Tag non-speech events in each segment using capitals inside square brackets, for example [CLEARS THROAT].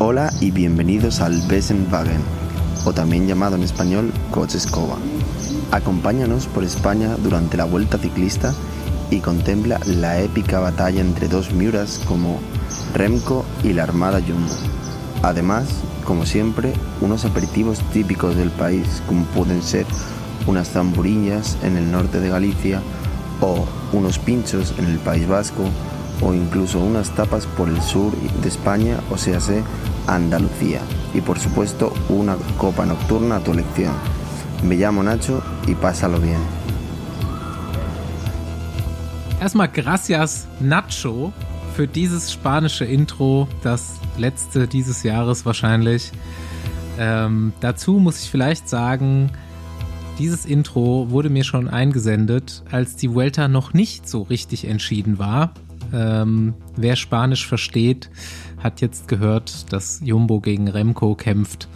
Hola y bienvenidos al Besenwagen, o también llamado en español Coche Escoba. Acompáñanos por España durante la Vuelta Ciclista y contempla la épica batalla entre dos Miuras como Remco y la Armada Jumbo. Además, como siempre, unos aperitivos típicos del país, como pueden ser unas zamburiñas en el norte de Galicia o unos pinchos en el País Vasco o incluso unas tapas por el sur de España, o sea, sé, Andalucía. Y por supuesto, una copa nocturna a tu elección. Me llamo Nacho y pásalo bien. Erstmal gracias Nacho für dieses spanische Intro, das letzte dieses Jahres wahrscheinlich. Ähm, dazu muss ich vielleicht sagen, dieses Intro wurde mir schon eingesendet, als die Vuelta noch nicht so richtig entschieden war. Ähm, wer Spanisch versteht, hat jetzt gehört, dass Jumbo gegen Remco kämpft.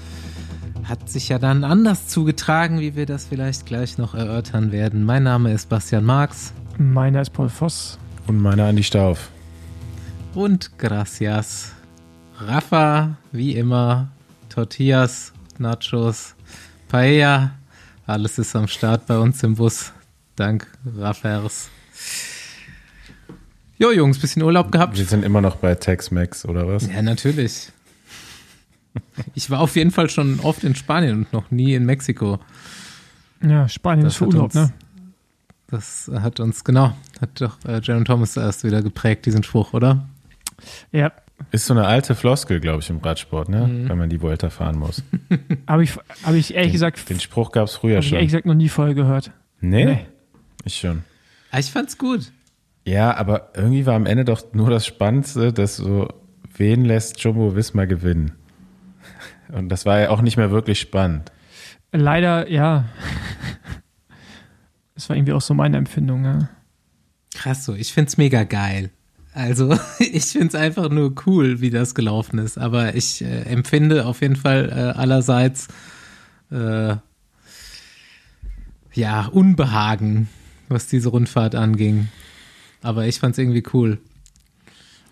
Hat sich ja dann anders zugetragen, wie wir das vielleicht gleich noch erörtern werden. Mein Name ist Bastian Marx. Meiner ist Paul Voss. Und meiner Andi Stauf. Und gracias. Rafa, wie immer, Tortillas, Nachos, Paella. Alles ist am Start bei uns im Bus. Dank Raffers. Jo, Jungs, bisschen Urlaub gehabt? Wir sind immer noch bei Tex-Mex, oder was? Ja, natürlich. Ich war auf jeden Fall schon oft in Spanien und noch nie in Mexiko. Ja, Spanien Das ist für Urlaub, uns- ne? Das hat uns, genau, hat doch äh, Jaron Thomas erst wieder geprägt, diesen Spruch, oder? Ja, Ist so eine alte Floskel, glaube ich, im Radsport, ne? Mhm. Wenn man die Vuelta fahren muss. [LAUGHS] habe ich, hab ich ehrlich gesagt, Den Spruch gab es früher hab ich schon. ehrlich gesagt noch nie vorher gehört. nee? Nee. Ich schon. Ah, Ich fand's gut. Ja, aber irgendwie war am Ende doch nur das Spannendste, dass so, wen lässt Jumbo Visma gewinnen? [LAUGHS] Und das war ja auch nicht mehr wirklich spannend. Leider, ja. Das war irgendwie auch so meine Empfindung, ja. Krass so, ich find's mega geil. Also, [LAUGHS] ich find's einfach nur cool, wie das gelaufen ist. Aber ich äh, empfinde auf jeden Fall äh, allerseits äh, ja, Unbehagen, was diese Rundfahrt anging. Aber ich fand's irgendwie cool.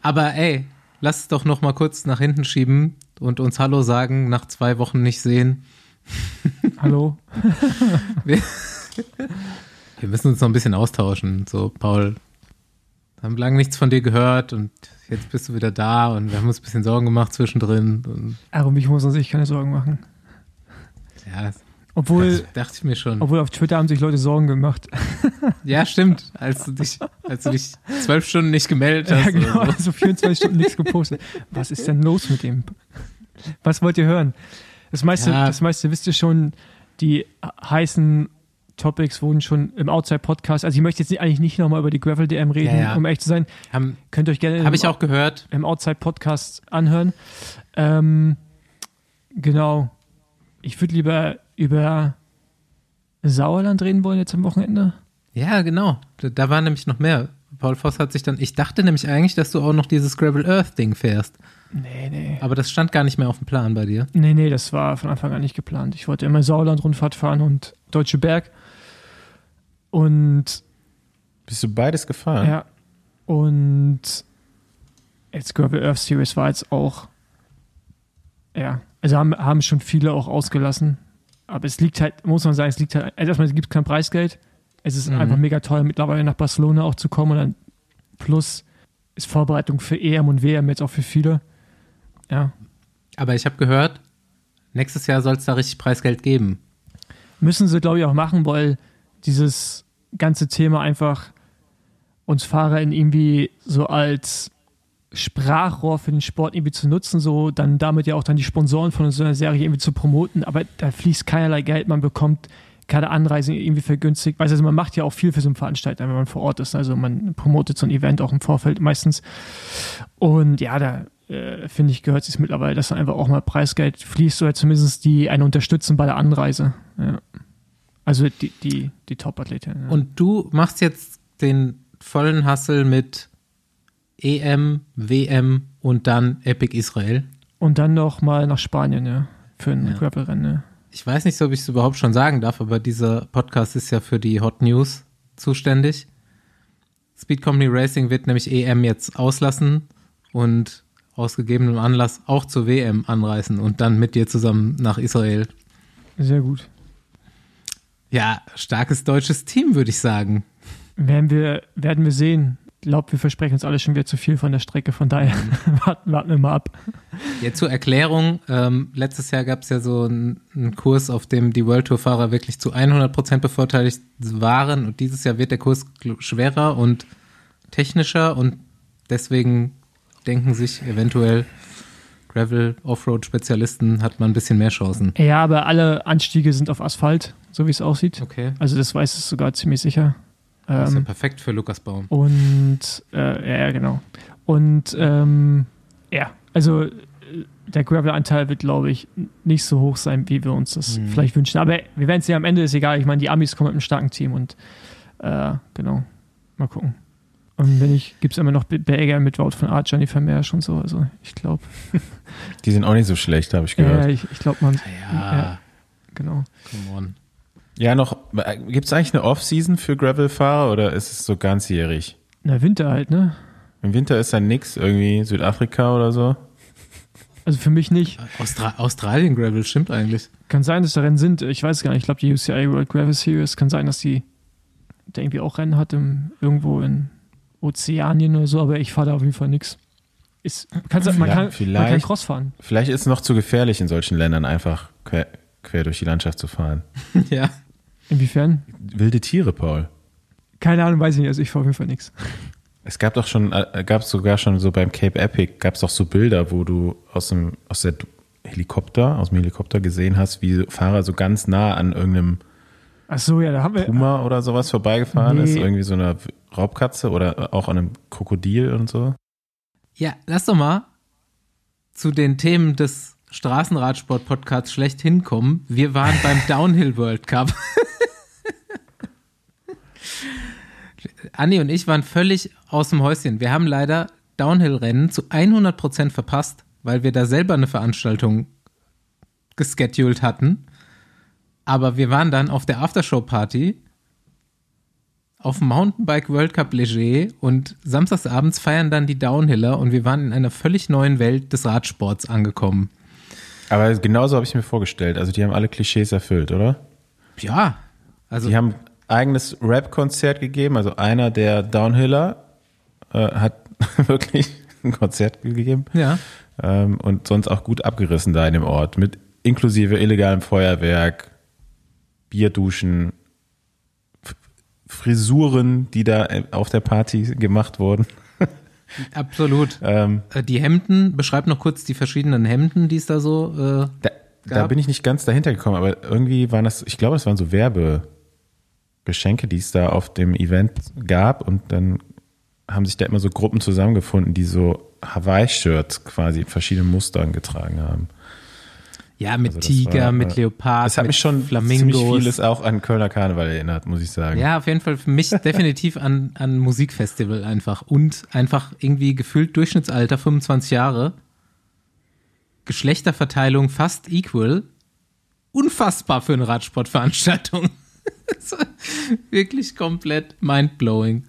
Aber ey, lass es doch noch mal kurz nach hinten schieben und uns Hallo sagen, nach zwei Wochen nicht sehen. [LAUGHS] Hallo? Wir, wir müssen uns noch ein bisschen austauschen. So, Paul, wir haben lange nichts von dir gehört und jetzt bist du wieder da und wir haben uns ein bisschen Sorgen gemacht zwischendrin. Und Aber mich muss man sich keine Sorgen machen. ja, Obwohl, das dachte ich mir schon. obwohl auf Twitter haben sich Leute Sorgen gemacht. [LAUGHS] Ja, stimmt. Als du dich, als du dich zwölf Stunden nicht gemeldet hast. Ja, genau, so. also 24 Stunden nichts gepostet. Was ist denn los mit dem? Was wollt ihr hören? Das meiste, Ja. das meiste wisst ihr schon, die heißen Topics wurden schon im Outside-Podcast. Also ich möchte jetzt eigentlich nicht nochmal über die Gravel-DM reden, Ja, ja. um ehrlich zu sein. Haben- Könnt ihr euch gerne Habe im- ich auch gehört. im Outside-Podcast anhören. Ähm, genau. Ich würde lieber über Sauerland reden wollen jetzt am Wochenende. Ja, genau. Da, da war nämlich noch mehr. Paul Voss hat sich dann, ich dachte nämlich eigentlich, dass du auch noch dieses Gravel Earth Ding fährst. Nee, nee. Aber das stand gar nicht mehr auf dem Plan bei dir. Nee, nee, das war von Anfang an nicht geplant. Ich wollte immer Sauerland-Rundfahrt fahren und Deutsche Berg. Und Bist du beides gefahren? ja, und jetzt Gravel Earth Series war jetzt auch, ja, also haben, haben schon viele auch ausgelassen. Aber es liegt halt, muss man sagen, es liegt halt, also erstmal gibt es kein Preisgeld. Es ist Mhm. einfach mega teuer, mittlerweile nach Barcelona auch zu kommen. Und dann plus ist Vorbereitung für EM und WM jetzt auch für viele. Ja, Aber ich habe gehört, nächstes Jahr soll es da richtig Preisgeld geben. müssen sie, glaube ich, auch machen, weil dieses ganze Thema einfach uns Fahrer in irgendwie so als Sprachrohr für den Sport irgendwie zu nutzen, so dann damit ja auch dann die Sponsoren von so einer Serie irgendwie zu promoten, aber da fließt keinerlei Geld, man bekommt keine Anreise irgendwie vergünstigt. Weißt also man macht ja auch viel für so einen Veranstalter, wenn man vor Ort ist. Also man promotet so ein Event auch im Vorfeld meistens. Und ja, da äh, finde ich, gehört es mittlerweile, dass einfach auch mal Preisgeld fließt oder zumindest die einen unterstützen bei der Anreise. Ja. Also die, die, die Top-Athletin. Ja. Und du machst jetzt den vollen Hassel mit EM, WM und dann Epic Israel. Und dann noch mal nach Spanien, ja. Für ein Ja. Gravel-Rennen, ja. Ich weiß nicht, ob ich es überhaupt schon sagen darf, aber dieser Podcast ist ja für die Hot News zuständig. Speed Company Racing wird nämlich EM jetzt auslassen und aus gegebenem Anlass auch zur WM anreisen und dann mit dir zusammen nach Israel. Sehr gut. Ja, starkes deutsches Team, würde ich sagen. Werden wir, werden wir sehen. Ich glaube, wir versprechen uns alle schon wieder zu viel von der Strecke, von daher [LAUGHS] warten, warten wir mal ab. Ja, zur Erklärung, ähm, letztes Jahr gab es ja so einen, Kurs, auf dem die World Tour Fahrer wirklich zu 100% bevorteiligt waren und dieses Jahr wird der Kurs schwerer und technischer und deswegen denken sich eventuell Gravel Offroad Spezialisten hat man ein bisschen mehr Chancen. Ja, aber alle Anstiege sind auf Asphalt, so wie es aussieht. Okay. Also das weiß es sogar ziemlich sicher. Das ist ja Ähm, perfekt für Lukas Baum. und äh, ja, ja, genau. Und ähm, ja, also äh, der Gravel-Anteil wird, glaube ich, nicht so hoch sein, wie wir uns das Mhm. vielleicht wünschen. Aber wir werden es ja am Ende, ist egal. Ich meine, die Amis kommen mit einem starken Team und äh, genau, mal gucken. Und wenn nicht, gibt es immer noch Be- Berger mit Wout von Art, Jennifer Vermeersch und so. Also ich glaube, [LAUGHS] Die sind auch nicht so schlecht, habe ich ja, gehört. ich, ich glaube, man, Ja, Ja. genau. come on. Ja, noch, gibt es eigentlich eine Off-Season für Gravel-Fahrer oder ist es so ganzjährig? Na, Winter halt, ne? Im Winter ist dann nix, irgendwie Südafrika oder so. Also für mich nicht. Austra Australien Gravel stimmt eigentlich. Kann sein, dass da Rennen sind. Ich weiß gar nicht. Ich glaube, die UCI World Gravel Series kann sein, dass die da irgendwie auch Rennen hat im, irgendwo in Ozeanien oder so, aber ich fahre da auf jeden Fall nichts. Ist, kannst, man, Ja, kann, man kann vielleicht. Cross fahren. Vielleicht ist es noch zu gefährlich, in solchen Ländern einfach quer, quer durch die Landschaft zu fahren. [LAUGHS] ja. Inwiefern? Wilde Tiere, Paul. Keine Ahnung, weiß ich nicht. Also ich fahre auf jeden Fall nichts. Es gab doch schon, äh, gab es sogar schon so beim Cape Epic, gab es doch so Bilder, wo du aus dem, aus der Helikopter, aus dem Helikopter gesehen hast, wie Fahrer so ganz nah an irgendeinem Ach so, ja, da haben wir. Puma oder sowas vorbeigefahren ist, Nee. irgendwie so einer Raubkatze oder auch an einem Krokodil und so. Ja, lass doch mal zu den Themen des Straßenradsport-Podcasts schlecht hinkommen. Wir waren beim Downhill World Cup. [LAUGHS] Anni und ich waren völlig aus dem Häuschen. Wir haben leider Downhill-Rennen zu 100% verpasst, weil wir da selber eine Veranstaltung gescheduled hatten. Aber wir waren dann auf der Aftershow-Party auf dem Mountainbike World Cup Leger und samstagsabends feiern dann die Downhiller und wir waren in einer völlig neuen Welt des Radsports angekommen. Aber genauso habe ich mir vorgestellt. Also die haben alle Klischees erfüllt, oder? Ja, also Die haben eigenes Rap-Konzert gegeben. Also einer der Downhiller äh, hat [LAUGHS] wirklich ein Konzert gegeben ja, ähm, und sonst auch gut abgerissen da in dem Ort. Mit inklusive illegalem Feuerwerk, Bierduschen, Frisuren, die da äh, auf der Party gemacht wurden. [LAUGHS] absolut. Ähm, Äh, Die Hemden, beschreib noch kurz die verschiedenen Hemden, die es da so äh, Da, da bin ich nicht ganz dahinter gekommen, aber irgendwie waren das, ich glaube, das waren so Werbegeschenke, die es da auf dem Event gab und dann haben sich da immer so Gruppen zusammengefunden, die so Hawaii-Shirts quasi in verschiedenen Mustern getragen haben. ja, mit Also Tiger, war, mit äh, Leopard, Das hat mit mich schon Flamingos. ziemlich vieles auch an Kölner Karneval erinnert, muss ich sagen. Ja, auf jeden Fall für mich [LAUGHS] definitiv an, an Musikfestival einfach. Und einfach irgendwie gefühlt Durchschnittsalter 25 Jahre. Geschlechterverteilung fast equal. Unfassbar für eine Radsportveranstaltung. [LAUGHS] Wirklich komplett mindblowing.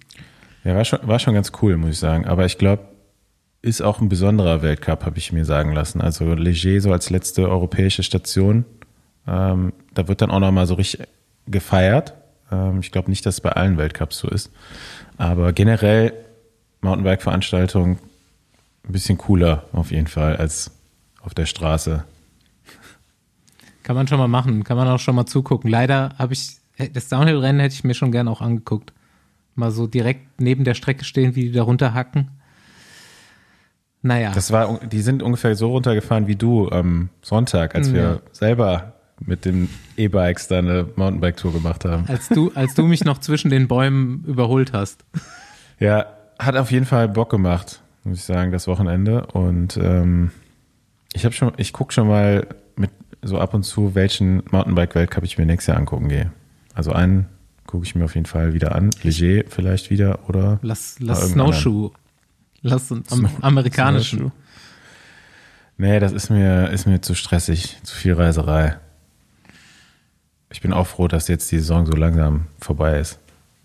Ja, war schon, war schon ganz cool, muss ich sagen. Aber ich glaube, ist auch ein besonderer Weltcup, habe ich mir sagen lassen. Also Leger so als letzte europäische Station. Ähm, da wird dann auch nochmal so richtig gefeiert. Ähm, ich glaube nicht, dass es bei allen Weltcups so ist. Aber generell Mountainbike-Veranstaltung ein bisschen cooler auf jeden Fall als auf der Straße. Kann man schon mal machen, kann man auch schon mal zugucken. Leider habe ich, das Downhill-Rennen hätte ich mir schon gern auch angeguckt. Mal so direkt neben der Strecke stehen, wie die da runterhacken. Naja. Das war, die sind ungefähr so runtergefahren wie du am Sonntag, als wir Ja. selber mit den E-Bikes da eine Mountainbike-Tour gemacht haben. als du, als du mich noch zwischen den Bäumen überholt hast. Ja, hat auf jeden Fall Bock gemacht, muss ich sagen, das Wochenende. Und ähm, ich habe schon, ich gucke schon mal mit so ab und zu, welchen Mountainbike-Weltcup ich mir nächstes Jahr angucken gehe. Also einen gucke ich mir auf jeden Fall wieder an. Leger vielleicht wieder oder Lass, lass irgendeinen Snowshoe. Lass einen am, amerikanischen. Snowshoe. Nee, das ist mir, ist mir zu stressig, zu viel Reiserei. Ich bin auch froh, dass jetzt die Saison so langsam vorbei ist.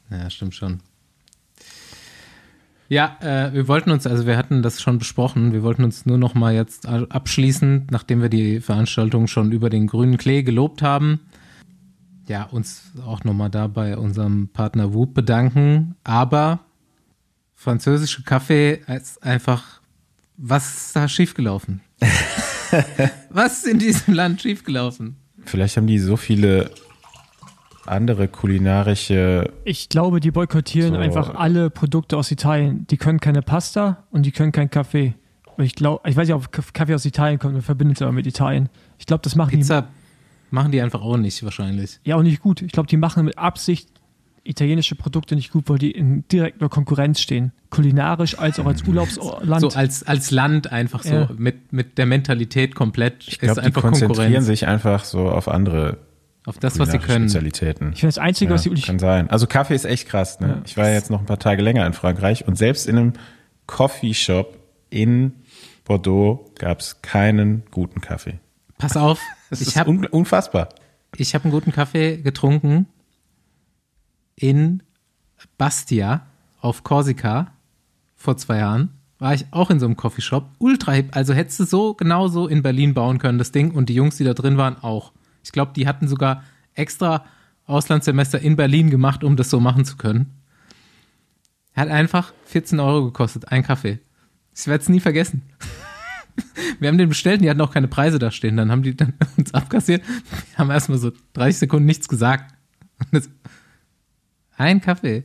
Ja, stimmt schon. Ja, äh, wir wollten uns, also wir hatten das schon besprochen, wir wollten uns nur noch mal jetzt abschließend, nachdem wir die Veranstaltung schon über den grünen Klee gelobt haben, ja, uns auch noch mal da bei unserem Partner Whoop bedanken. Aber französische Kaffee ist einfach, was ist da schiefgelaufen? [LAUGHS] was ist in diesem Land schiefgelaufen? Vielleicht haben die so viele andere kulinarische. Ich glaube, die boykottieren so. einfach alle Produkte aus Italien. Die können keine Pasta und die können keinen Kaffee. Ich glaube, ich weiß nicht, ob Kaffee aus Italien kommt, man verbindet es aber mit Italien. Ich glaube, das machen Pizza die. Machen die einfach auch nicht, wahrscheinlich. Ja, auch nicht gut. Ich glaube, die machen mit Absicht italienische Produkte nicht gut, weil die in direkter Konkurrenz stehen. Kulinarisch als auch als Urlaubsland. So als, als Land einfach so, ja. mit, mit der Mentalität komplett. Ich glaube, die konzentrieren Konkurrenz. sich einfach so auf andere auf das, was sie können. Spezialitäten. Ich finde das Einzige, ja, was sie wirklich. Kann sein. Also Kaffee ist echt krass. Ne? Ja. Ich war jetzt noch ein paar Tage länger in Frankreich und selbst in einem Coffeeshop in Bordeaux gab es keinen guten Kaffee. Pass auf. [LAUGHS] Das ich ist hab, unfassbar. Ich habe einen guten Kaffee getrunken in Bastia auf Korsika vor zwei Jahren. War ich auch in so einem Coffeeshop. Ultra hip. Also hättest du so genauso in Berlin bauen können, das Ding. Und die Jungs, die da drin waren, auch. Ich glaube, die hatten sogar extra Auslandssemester in Berlin gemacht, um das so machen zu können. Hat einfach 14 Euro gekostet, ein Kaffee. Ich werde es nie vergessen. [LAUGHS] [LAUGHS] Wir haben den bestellt und die hatten auch keine Preise da stehen. Dann haben die dann [LAUGHS] uns abkassiert. Wir haben erstmal so 30 Sekunden nichts gesagt. Das, ein Kaffee.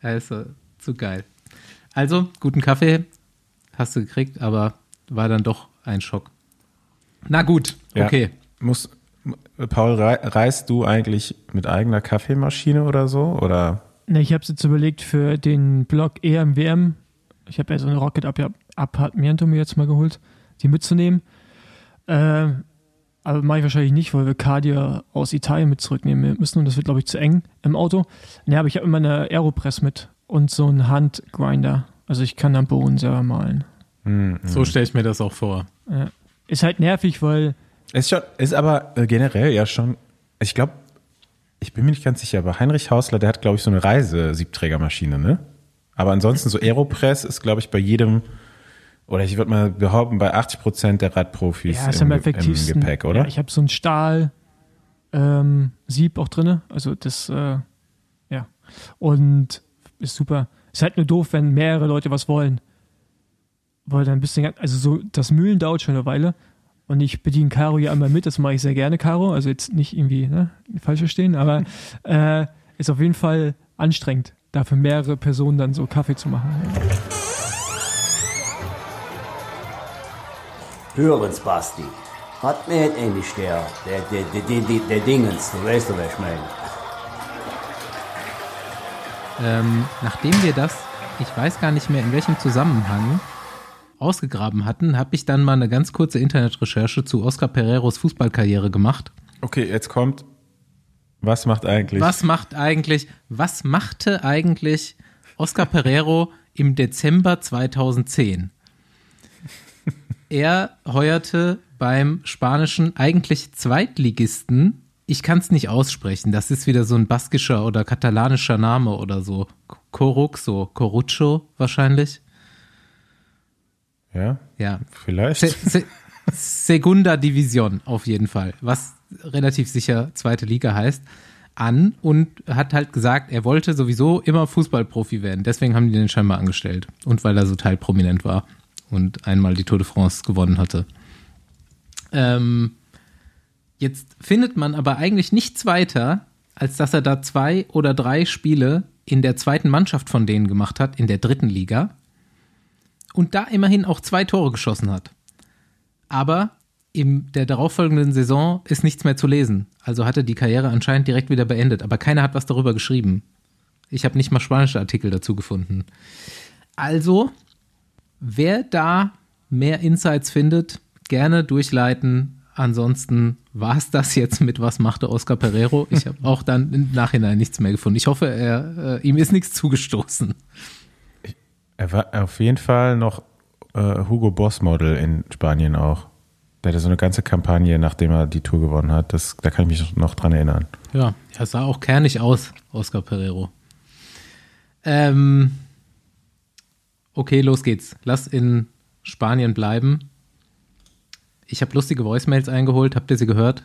Also, zu geil. Also, guten Kaffee hast du gekriegt, aber war dann doch ein Schock. Na gut, okay. Ja, muss, Paul, reist du eigentlich mit eigener Kaffeemaschine oder so? Oder? Ne, ich habe es jetzt überlegt für den Blog EMWM. Ich habe ja so eine Rocket Apartmento mir jetzt mal geholt, die mitzunehmen. Äh, aber mache ich wahrscheinlich nicht, weil wir Cardia aus Italien mit zurücknehmen müssen und das wird, glaube ich, zu eng im Auto. Ne, aber ich habe immer eine Aeropress mit und so einen Handgrinder. Also ich kann dann Bohnen selber malen. Mhm. So stelle ich mir das auch vor. Ja. Ist halt nervig, weil ist, schon, ist aber äh, generell ja schon, ich glaube, ich bin mir nicht ganz sicher, aber Heinrich Hausler, der hat, glaube ich, so eine Reisesiebträgermaschine, ne? Aber ansonsten so Aeropress ist, glaube ich, bei jedem, oder ich würde mal behaupten, bei 80 Prozent der Radprofis ja, im, im, Gepäck, oder? Ja, ich habe so ein Stahl ähm, Sieb auch drin, also das, äh, ja. Und ist super. Ist halt nur doof, wenn mehrere Leute was wollen. Weil dann ein bisschen, also so, das Mühlen dauert schon eine Weile und ich bediene Caro ja einmal mit, das mache ich sehr gerne, Caro. Also jetzt nicht irgendwie ne, falsch verstehen, aber [LAUGHS] äh, ist auf jeden Fall anstrengend, da für mehrere Personen dann so Kaffee zu machen. Hören's, Basti. Hat mir jetzt endlich der, der, der, der, der, der Dingens, du weißt doch, was ich meine. Ähm, nachdem wir das, ich weiß gar nicht mehr in welchem Zusammenhang, ausgegraben hatten, habe ich dann mal eine ganz kurze Internetrecherche zu Oscar Pereiros Fußballkarriere gemacht. Okay, jetzt kommt, was macht eigentlich? Was macht eigentlich, was machte eigentlich Oscar Pereiro im Dezember 2010? [LAUGHS] er heuerte beim spanischen eigentlich Zweitligisten, ich kann es nicht aussprechen, das ist wieder so ein baskischer oder katalanischer Name oder so. Coruxo, Corucho wahrscheinlich. Ja? Ja. Vielleicht. Se Se Segunda Division auf jeden Fall, was relativ sicher zweite Liga heißt, an und hat halt gesagt, er wollte sowieso immer Fußballprofi werden. Deswegen haben die den scheinbar angestellt. Und weil er so teilprominent war und einmal die Tour de France gewonnen hatte. Ähm, jetzt findet man aber eigentlich nichts weiter, als dass er da zwei oder drei Spiele in der zweiten Mannschaft von denen gemacht hat, in der dritten Liga und da immerhin auch zwei Tore geschossen hat. Aber in der darauffolgenden Saison ist nichts mehr zu lesen. Also hat er die Karriere anscheinend direkt wieder beendet. Aber keiner hat was darüber geschrieben. Ich habe nicht mal spanische Artikel dazu gefunden. Also, wer da mehr Insights findet, gerne durchleiten. Ansonsten war es das jetzt mit Was machte Oscar Pereiro. Ich habe auch dann im Nachhinein nichts mehr gefunden. Ich hoffe, er, äh, ihm ist nichts zugestoßen. Er war auf jeden Fall noch äh, Hugo Boss Model in Spanien auch. Der hatte so eine ganze Kampagne, nachdem er die Tour gewonnen hat. Das, da kann ich mich noch dran erinnern. Ja, er sah auch kernig aus, Oscar Pereiro. Ähm, Okay, los geht's. Lass in Spanien bleiben. Ich habe lustige Voicemails eingeholt. Habt ihr sie gehört?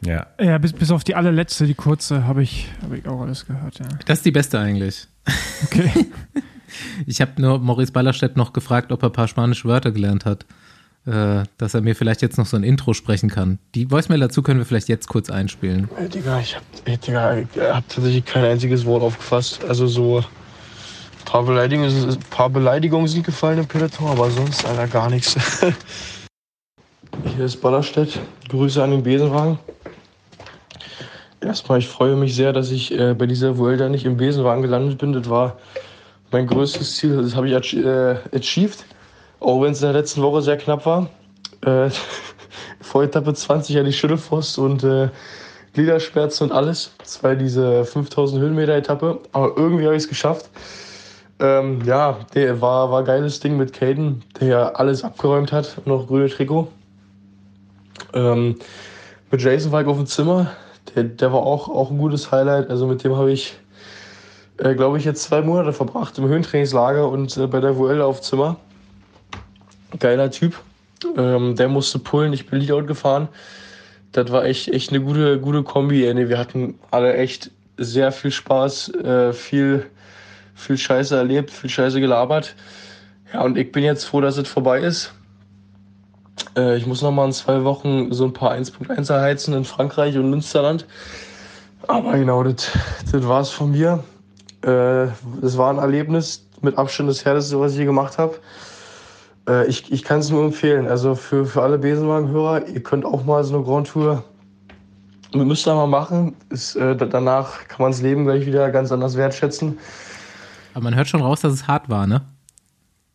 Ja. Ja, bis, bis auf die allerletzte, die kurze, habe ich, hab ich auch alles gehört, ja. Das ist die beste eigentlich. Okay. [LAUGHS] Ich habe nur Maurice Ballerstedt noch gefragt, ob er ein paar spanische Wörter gelernt hat. Äh, dass er mir vielleicht jetzt noch so ein Intro sprechen kann. Die Voicemail dazu können wir vielleicht jetzt kurz einspielen. Ey, Digga, ich hab, ey, Digga, ich hab tatsächlich kein einziges Wort aufgefasst. Also so ein paar Beleidigungen, paar Beleidigungen sind gefallen im Peloton, aber sonst, Alter, gar nichts. Hier ist Ballerstedt. Grüße an den Besenwagen. Erstmal, ich freue mich sehr, dass ich äh, bei dieser Vuelta nicht im Besenwagen gelandet bin. Das war mein größtes Ziel. Das habe ich äh, achieved. Auch wenn es in der letzten Woche sehr knapp war. Äh, [LAUGHS] vor Etappe 20 hatte ich Schüttelfrost und äh, Gliederschmerzen und alles. Das war diese 5000 Höhenmeter Etappe. Aber irgendwie habe ich es geschafft. Ähm, ja, der war, war geiles Ding mit Caden, der ja alles abgeräumt hat. Und noch grüne Trikot. Ähm, mit Jason war ich auf dem Zimmer. Der, der war auch, auch ein gutes Highlight. Also mit dem habe ich, äh, glaube ich, jetzt zwei Monate verbracht im Höhentrainingslager und äh, bei der Vuelta auf Zimmer. Geiler Typ. Ähm, der musste pullen, ich bin Leadout gefahren. Das war echt, echt eine gute, gute Kombi. Ey. Wir hatten alle echt sehr viel Spaß, äh, viel, viel Scheiße erlebt, viel Scheiße gelabert. Ja, und ich bin jetzt froh, dass es vorbei ist. Äh, ich muss noch mal in zwei Wochen so ein paar 1.1 erheizen in Frankreich und Münsterland. Aber genau, das, war es von mir. Äh, das war ein Erlebnis mit Abstand das härteste, was ich je gemacht habe. Äh, ich ich kann es nur empfehlen. Also für, für alle Besenwagenhörer, ihr könnt auch mal so eine Grand Tour müsst ihr mal machen. Ist, äh, danach kann man das Leben gleich wieder ganz anders wertschätzen. Aber man hört schon raus, dass es hart war, ne?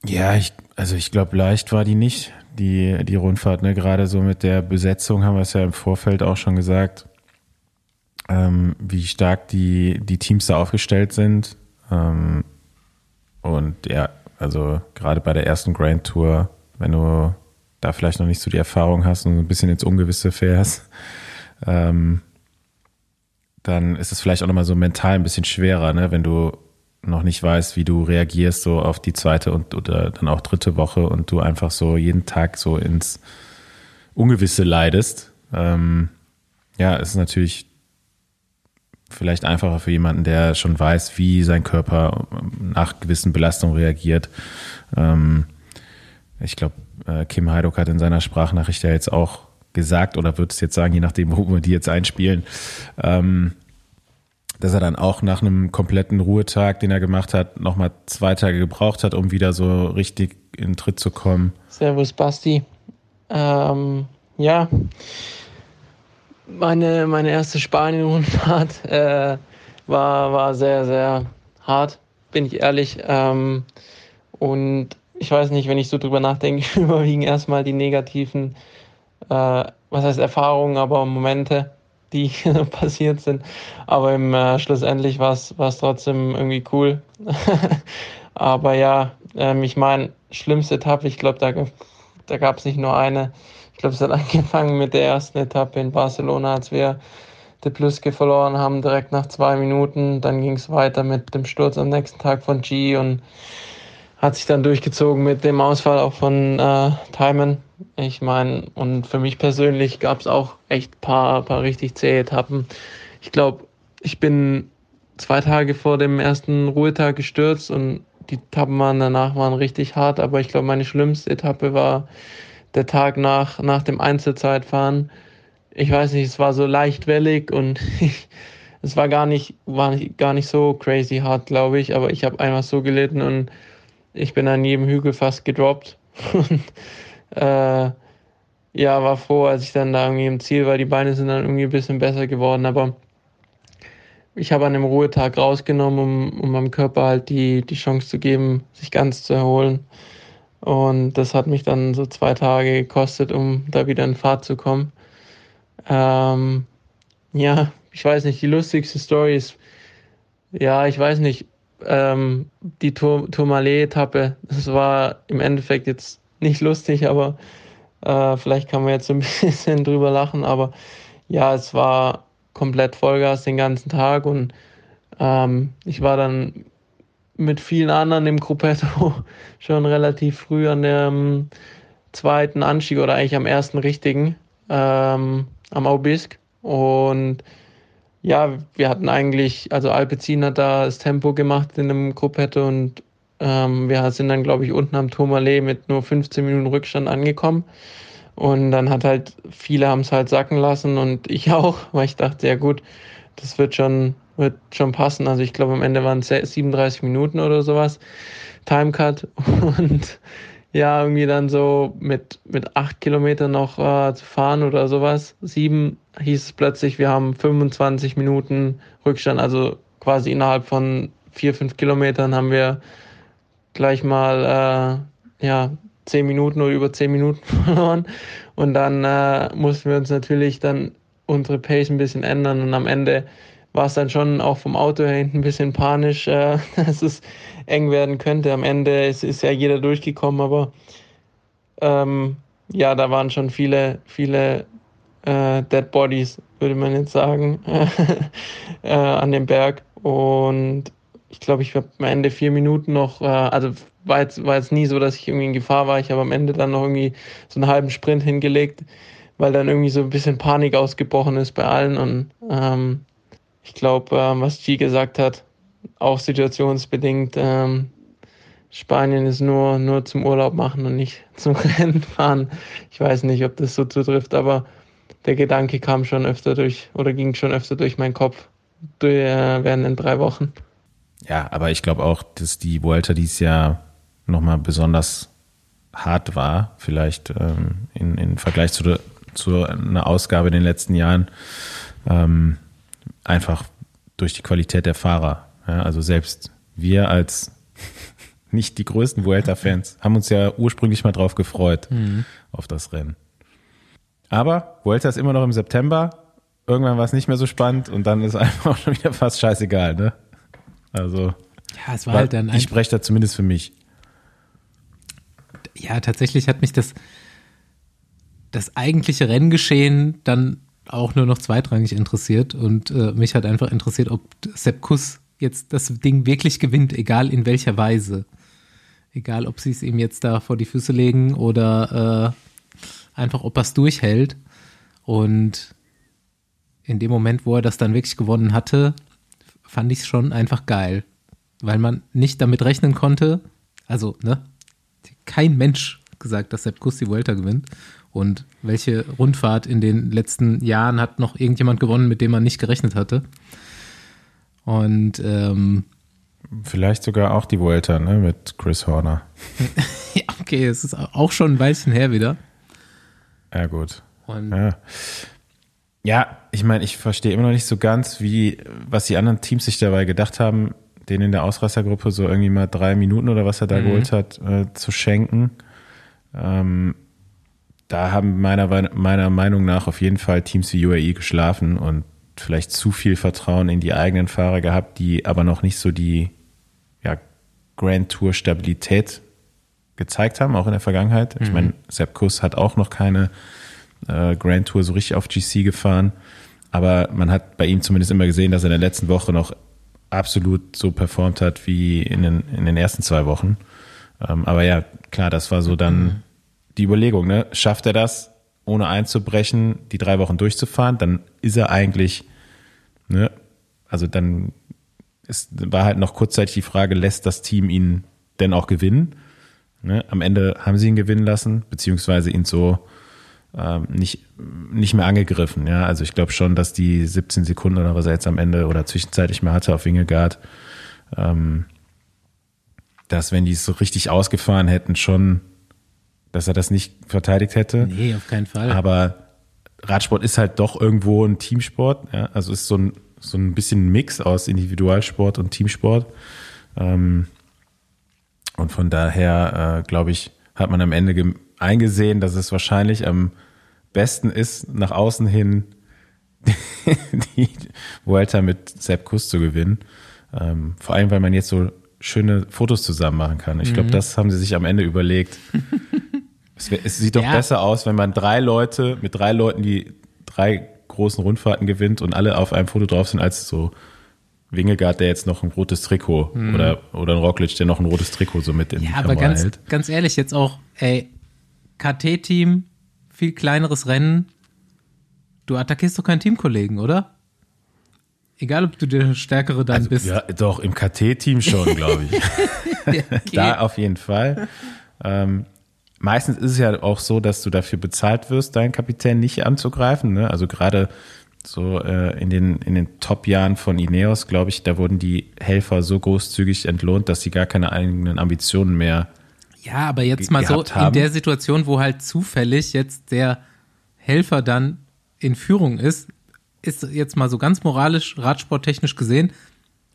Ja, ich, also ich glaube, leicht war die nicht, die, die Rundfahrt. Ne? Gerade so mit der Besetzung haben wir es ja im Vorfeld auch schon gesagt, ähm, wie stark die, die Teams da aufgestellt sind. Ähm, und ja, also gerade bei der ersten Grand Tour, wenn du da vielleicht noch nicht so die Erfahrung hast und ein bisschen ins Ungewisse fährst, ähm, dann ist es vielleicht auch nochmal so mental ein bisschen schwerer, ne? wenn du noch nicht weißt, wie du reagierst so auf die zweite und oder dann auch dritte Woche und du einfach so jeden Tag so ins Ungewisse leidest. Ähm, ja, ist natürlich vielleicht einfacher für jemanden, der schon weiß, wie sein Körper nach gewissen Belastungen reagiert. Ähm, ich glaube, äh, Kim Heiduk hat in seiner Sprachnachricht ja jetzt auch gesagt oder wird es jetzt sagen, je nachdem, wo wir die jetzt einspielen, ähm, dass er dann auch nach einem kompletten Ruhetag, den er gemacht hat, nochmal zwei Tage gebraucht hat, um wieder so richtig in den Tritt zu kommen. Servus Basti. Ähm, ja, meine, meine erste Spanien-Rundfahrt [LAUGHS] äh, war, war sehr, sehr hart, bin ich ehrlich. Ähm, und ich weiß nicht, wenn ich so drüber nachdenke, [LAUGHS] überwiegen erstmal die negativen, äh, was heißt Erfahrungen, aber Momente, die [LAUGHS] passiert sind. Aber im, äh, schlussendlich war es trotzdem irgendwie cool. [LAUGHS] aber ja, ähm, ich meine, schlimmste Etappe, ich glaube, da, da gab es nicht nur eine. Ich glaube, es hat [LAUGHS] angefangen mit der ersten Etappe in Barcelona, als wir die Pluske verloren haben, direkt nach zwei Minuten. Dann ging es weiter mit dem Sturz am nächsten Tag von G und hat sich dann durchgezogen mit dem Ausfall auch von äh, Timon. Ich meine, und für mich persönlich gab es auch echt paar, paar richtig zähe Etappen. Ich glaube, ich bin zwei Tage vor dem ersten Ruhetag gestürzt und die Etappen waren danach waren richtig hart, aber ich glaube, meine schlimmste Etappe war der Tag nach, nach dem Einzelzeitfahren. Ich weiß nicht, es war so leicht wellig und [LAUGHS] es war gar nicht, war nicht, gar nicht so crazy hart, glaube ich, aber ich habe einfach so gelitten und ich bin an jedem Hügel fast gedroppt. [LAUGHS] und, äh, ja, war froh, als ich dann da irgendwie im Ziel war. Die Beine sind dann irgendwie ein bisschen besser geworden, aber ich habe an dem Ruhetag rausgenommen, um, um meinem Körper halt die, die Chance zu geben, sich ganz zu erholen. Und das hat mich dann so zwei Tage gekostet, um da wieder in Fahrt zu kommen. Ähm, ja, ich weiß nicht, die lustigste Story ist, ja, ich weiß nicht, ähm, die Tour Tourmalet-Etappe, das war im Endeffekt jetzt nicht lustig, aber äh, vielleicht kann man jetzt so ein [LAUGHS] bisschen drüber lachen, aber ja, es war komplett Vollgas den ganzen Tag und ähm, ich war dann mit vielen anderen im Gruppetto [LAUGHS] schon relativ früh an dem zweiten Anstieg oder eigentlich am ersten richtigen ähm, am Aubisk. Und ja, wir hatten eigentlich, also Alpecin hat da das Tempo gemacht in einem Gruppetto und ähm, wir sind dann, glaube ich, unten am Tourmalet mit nur 15 Minuten Rückstand angekommen. Und dann hat halt, viele haben es halt sacken lassen und [LAUGHS] ich auch, weil ich dachte, ja gut, das wird schon, wird schon passen. Also ich glaube, am Ende waren es 37 Minuten oder sowas, Timecut. [LAUGHS] Und ja, irgendwie dann so mit, mit acht Kilometern noch äh, zu fahren oder sowas. Sieben hieß es plötzlich, wir haben 25 Minuten Rückstand, also quasi innerhalb von vier, fünf Kilometern haben wir gleich mal äh, ja, zehn Minuten oder über zehn Minuten [LAUGHS] verloren. Und dann äh, mussten wir uns natürlich dann unsere Pace ein bisschen ändern und am Ende war es dann schon auch vom Auto her hinten ein bisschen panisch, äh, [LAUGHS] dass es eng werden könnte. Am Ende ist, ist ja jeder durchgekommen, aber ähm, ja, da waren schon viele, viele äh, Dead Bodies, würde man jetzt sagen, [LAUGHS] äh, an dem Berg. Und ich glaube, ich habe am Ende vier Minuten noch, äh, also war jetzt, war jetzt nie so, dass ich irgendwie in Gefahr war. Ich habe am Ende dann noch irgendwie so einen halben Sprint hingelegt, weil dann irgendwie so ein bisschen Panik ausgebrochen ist bei allen. Und ähm, ich glaube, äh, was G gesagt hat, auch situationsbedingt, ähm, Spanien ist nur, nur zum Urlaub machen und nicht [LAUGHS] zum Rennen fahren. Ich weiß nicht, ob das so zutrifft, aber der Gedanke kam schon öfter durch oder ging schon öfter durch meinen Kopf äh, während den drei Wochen. Ja, aber ich glaube auch, dass die Vuelta dieses Jahr nochmal besonders hart war, vielleicht ähm, in, in Vergleich zu, zu einer Ausgabe in den letzten Jahren, ähm, einfach durch die Qualität der Fahrer. Ja, also selbst wir als [LAUGHS] nicht die größten Vuelta-Fans haben uns ja ursprünglich mal drauf gefreut, mhm. auf das Rennen. Aber Vuelta ist immer noch im September. Irgendwann war es nicht mehr so spannend und dann ist [LAUGHS] einfach auch schon wieder fast scheißegal, ne? Also. Ja, es war halt dann. Ich spreche da zumindest für mich ja, tatsächlich hat mich das, das eigentliche Renngeschehen dann auch nur noch zweitrangig interessiert und äh, mich hat einfach interessiert, ob Sepp Kuss jetzt das Ding wirklich gewinnt, egal in welcher Weise. Egal, ob sie es ihm jetzt da vor die Füße legen oder äh, einfach, ob er es durchhält. Und in dem Moment, wo er das dann wirklich gewonnen hatte, fand ich es schon einfach geil. Weil man nicht damit rechnen konnte, also, ne, kein Mensch gesagt, dass Sepp Kuss die Vuelta gewinnt. Und welche Rundfahrt in den letzten Jahren hat noch irgendjemand gewonnen, mit dem man nicht gerechnet hatte? Und ähm, vielleicht sogar auch die Vuelta, ne, mit Chris Horner. [LAUGHS] ja, okay, es ist auch schon ein Weilchen her wieder. Ja, gut. Und ja. Ja, ich meine, ich verstehe immer noch nicht so ganz, wie, was die anderen Teams sich dabei gedacht haben, den in der Ausreißergruppe so irgendwie mal drei Minuten oder was er da mhm. geholt hat, äh, zu schenken. Ähm, da haben meiner, meiner Meinung nach auf jeden Fall Teams wie UAE geschlafen und vielleicht zu viel Vertrauen in die eigenen Fahrer gehabt, die aber noch nicht so die ja, Grand Tour Stabilität gezeigt haben, auch in der Vergangenheit. Mhm. Ich meine, Sepp Kuss hat auch noch keine äh, Grand Tour so richtig auf GC gefahren, aber man hat bei ihm zumindest immer gesehen, dass er in der letzten Woche noch absolut so performt hat wie in den, in den ersten zwei Wochen. Ähm, aber ja, klar, das war so dann mhm. die Überlegung, ne? Schafft er das, ohne einzubrechen, die drei Wochen durchzufahren, dann ist er eigentlich, ne, also dann ist, war halt noch kurzzeitig die Frage, lässt das Team ihn denn auch gewinnen? Ne? Am Ende haben sie ihn gewinnen lassen, beziehungsweise ihn so nicht, nicht mehr angegriffen. Ja, also ich glaube schon, dass die 17 Sekunden oder was er jetzt am Ende oder zwischenzeitlich mehr hatte auf Wingegaard, ähm, dass wenn die es so richtig ausgefahren hätten, schon, dass er das nicht verteidigt hätte. Nee, auf keinen Fall. Aber Radsport ist halt doch irgendwo ein Teamsport. Ja? Also ist so ein, so ein bisschen ein Mix aus Individualsport und Teamsport. Ähm, und von daher, äh, glaube ich, hat man am Ende eingesehen, dass es wahrscheinlich am besten ist, nach außen hin [LAUGHS] die Vuelta mit Sepp Kuss zu gewinnen. Ähm, vor allem, weil man jetzt so schöne Fotos zusammen machen kann. Ich glaube, mhm. das haben sie sich am Ende überlegt. [LAUGHS] es, es, sieht doch ja. besser aus, wenn man drei Leute mit drei Leuten die drei großen Rundfahrten gewinnt und alle auf einem Foto drauf sind, als so Wingegaard, der jetzt noch ein rotes Trikot oder, oder ein Roglic, der noch ein rotes Trikot so mit in die Ja, aber Kamera ganz, hält. ganz ehrlich, jetzt auch, ey, KT-Team, viel kleineres Rennen. Du attackierst doch keinen Teamkollegen, oder? Egal, ob du der Stärkere dann Also, bist. ja, doch, im KT-Team schon, glaube ich. [LAUGHS] [LAUGHS] Ja, okay. Da auf jeden Fall. Ähm, meistens ist es ja auch so, dass du dafür bezahlt wirst, deinen Kapitän nicht anzugreifen. Ne? Also gerade so äh, in den, in den Top-Jahren von Ineos, glaube ich, da wurden die Helfer so großzügig entlohnt, dass sie gar keine eigenen Ambitionen mehr. Ja, aber jetzt mal so gehabt in haben. der Situation, wo halt zufällig jetzt der Helfer dann in Führung ist, ist jetzt mal so ganz moralisch, radsporttechnisch gesehen,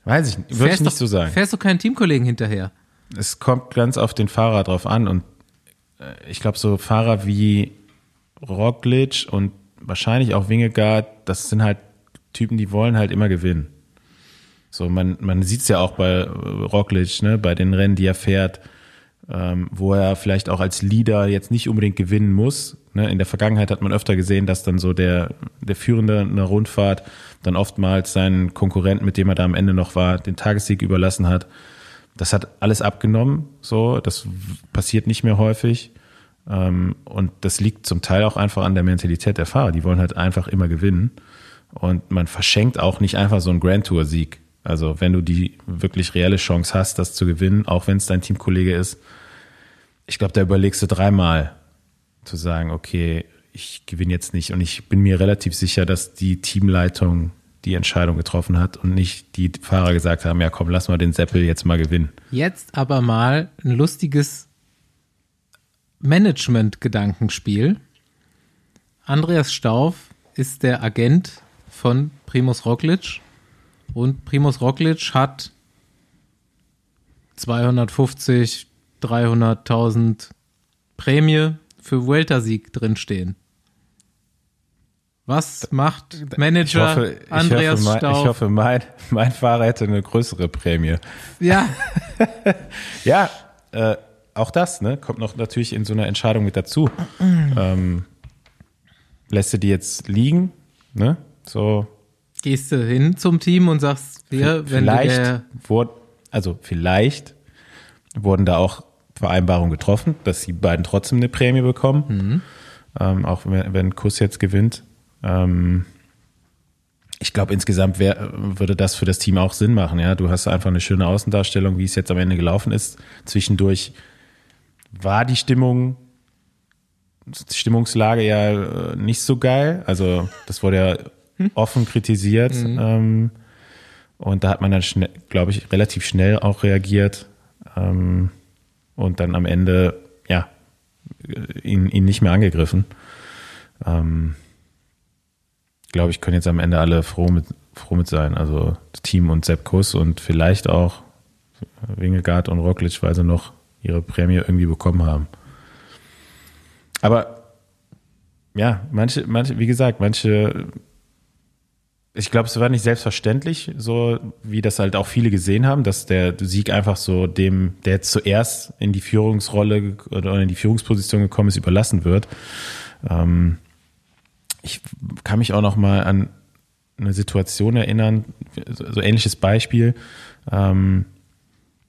Weiß ich nicht, würde ich nicht doch, so sagen. Fährst du keinen Teamkollegen hinterher? Es kommt ganz auf den Fahrer drauf an und äh, ich glaube, so Fahrer wie Roglic und wahrscheinlich auch Wingegaard, das sind halt Typen, die wollen halt immer gewinnen. So, man, man sieht es ja auch bei äh, Roglic, ne, bei den Rennen, die er fährt, ähm, wo er vielleicht auch als Leader jetzt nicht unbedingt gewinnen muss. Ne? In der Vergangenheit hat man öfter gesehen, dass dann so der, der Führende einer Rundfahrt dann oftmals seinen Konkurrenten, mit dem er da am Ende noch war, den Tagessieg überlassen hat. Das hat alles abgenommen, so, das passiert nicht mehr häufig. Ähm, und das liegt zum Teil auch einfach an der Mentalität der Fahrer. Die wollen halt einfach immer gewinnen. Und man verschenkt auch nicht einfach so einen Grand Tour-Sieg. Also wenn du die wirklich reelle Chance hast, das zu gewinnen, auch wenn es dein Teamkollege ist, ich glaube, da überlegst du dreimal zu sagen, okay, ich gewinne jetzt nicht. Und ich bin mir relativ sicher, dass die Teamleitung die Entscheidung getroffen hat und nicht die Fahrer gesagt haben, ja komm, lass mal den Seppel jetzt mal gewinnen. Jetzt aber mal ein lustiges Management-Gedankenspiel. Andreas Stauf ist der Agent von Primus Roglic und Primus Roglic hat 250, 300.000 Prämie für Vuelta-Sieg drinstehen. Was macht Ich Manager hoffe, ich Andreas hoffe, Stauf? ich hoffe mein, mein Fahrer hätte eine größere Prämie. ja, [LAUGHS] Ja, äh, auch das ne, kommt noch natürlich in so einer Entscheidung mit dazu. [CLEARS THROAT] ähm, lässt du die jetzt liegen? Ne? So, gehst du hin zum Team und sagst, wir, wenn vielleicht, wurde, also vielleicht wurden da auch Vereinbarungen getroffen, dass die beiden trotzdem eine Prämie bekommen, ähm, auch wenn, wenn Kuss jetzt gewinnt. Ähm, ich glaube, insgesamt wär, würde das für das Team auch Sinn machen. Ja, du hast einfach eine schöne Außendarstellung, wie es jetzt am Ende gelaufen ist. Zwischendurch war die Stimmung, die Stimmungslage ja äh, nicht so geil. Also das wurde ja offen kritisiert. Ähm, und da hat man dann, glaube ich, relativ schnell auch reagiert. Ähm, und dann am Ende, ja, ihn, ihn nicht mehr angegriffen. Ähm, glaube ich, können jetzt am Ende alle froh mit, froh mit sein. Also das Team und Sepp Kuss und vielleicht auch Wingegaard und Roglic, weil sie noch ihre Prämie irgendwie bekommen haben. Aber ja, manche, manche, wie gesagt, manche, ich glaube, es war nicht selbstverständlich, so wie das halt auch viele gesehen haben, dass der Sieg einfach so dem, der jetzt zuerst in die Führungsrolle oder in die Führungsposition gekommen ist, überlassen wird. Ähm, ich kann mich auch noch mal an eine Situation erinnern, so, ähnliches Beispiel. Ähm,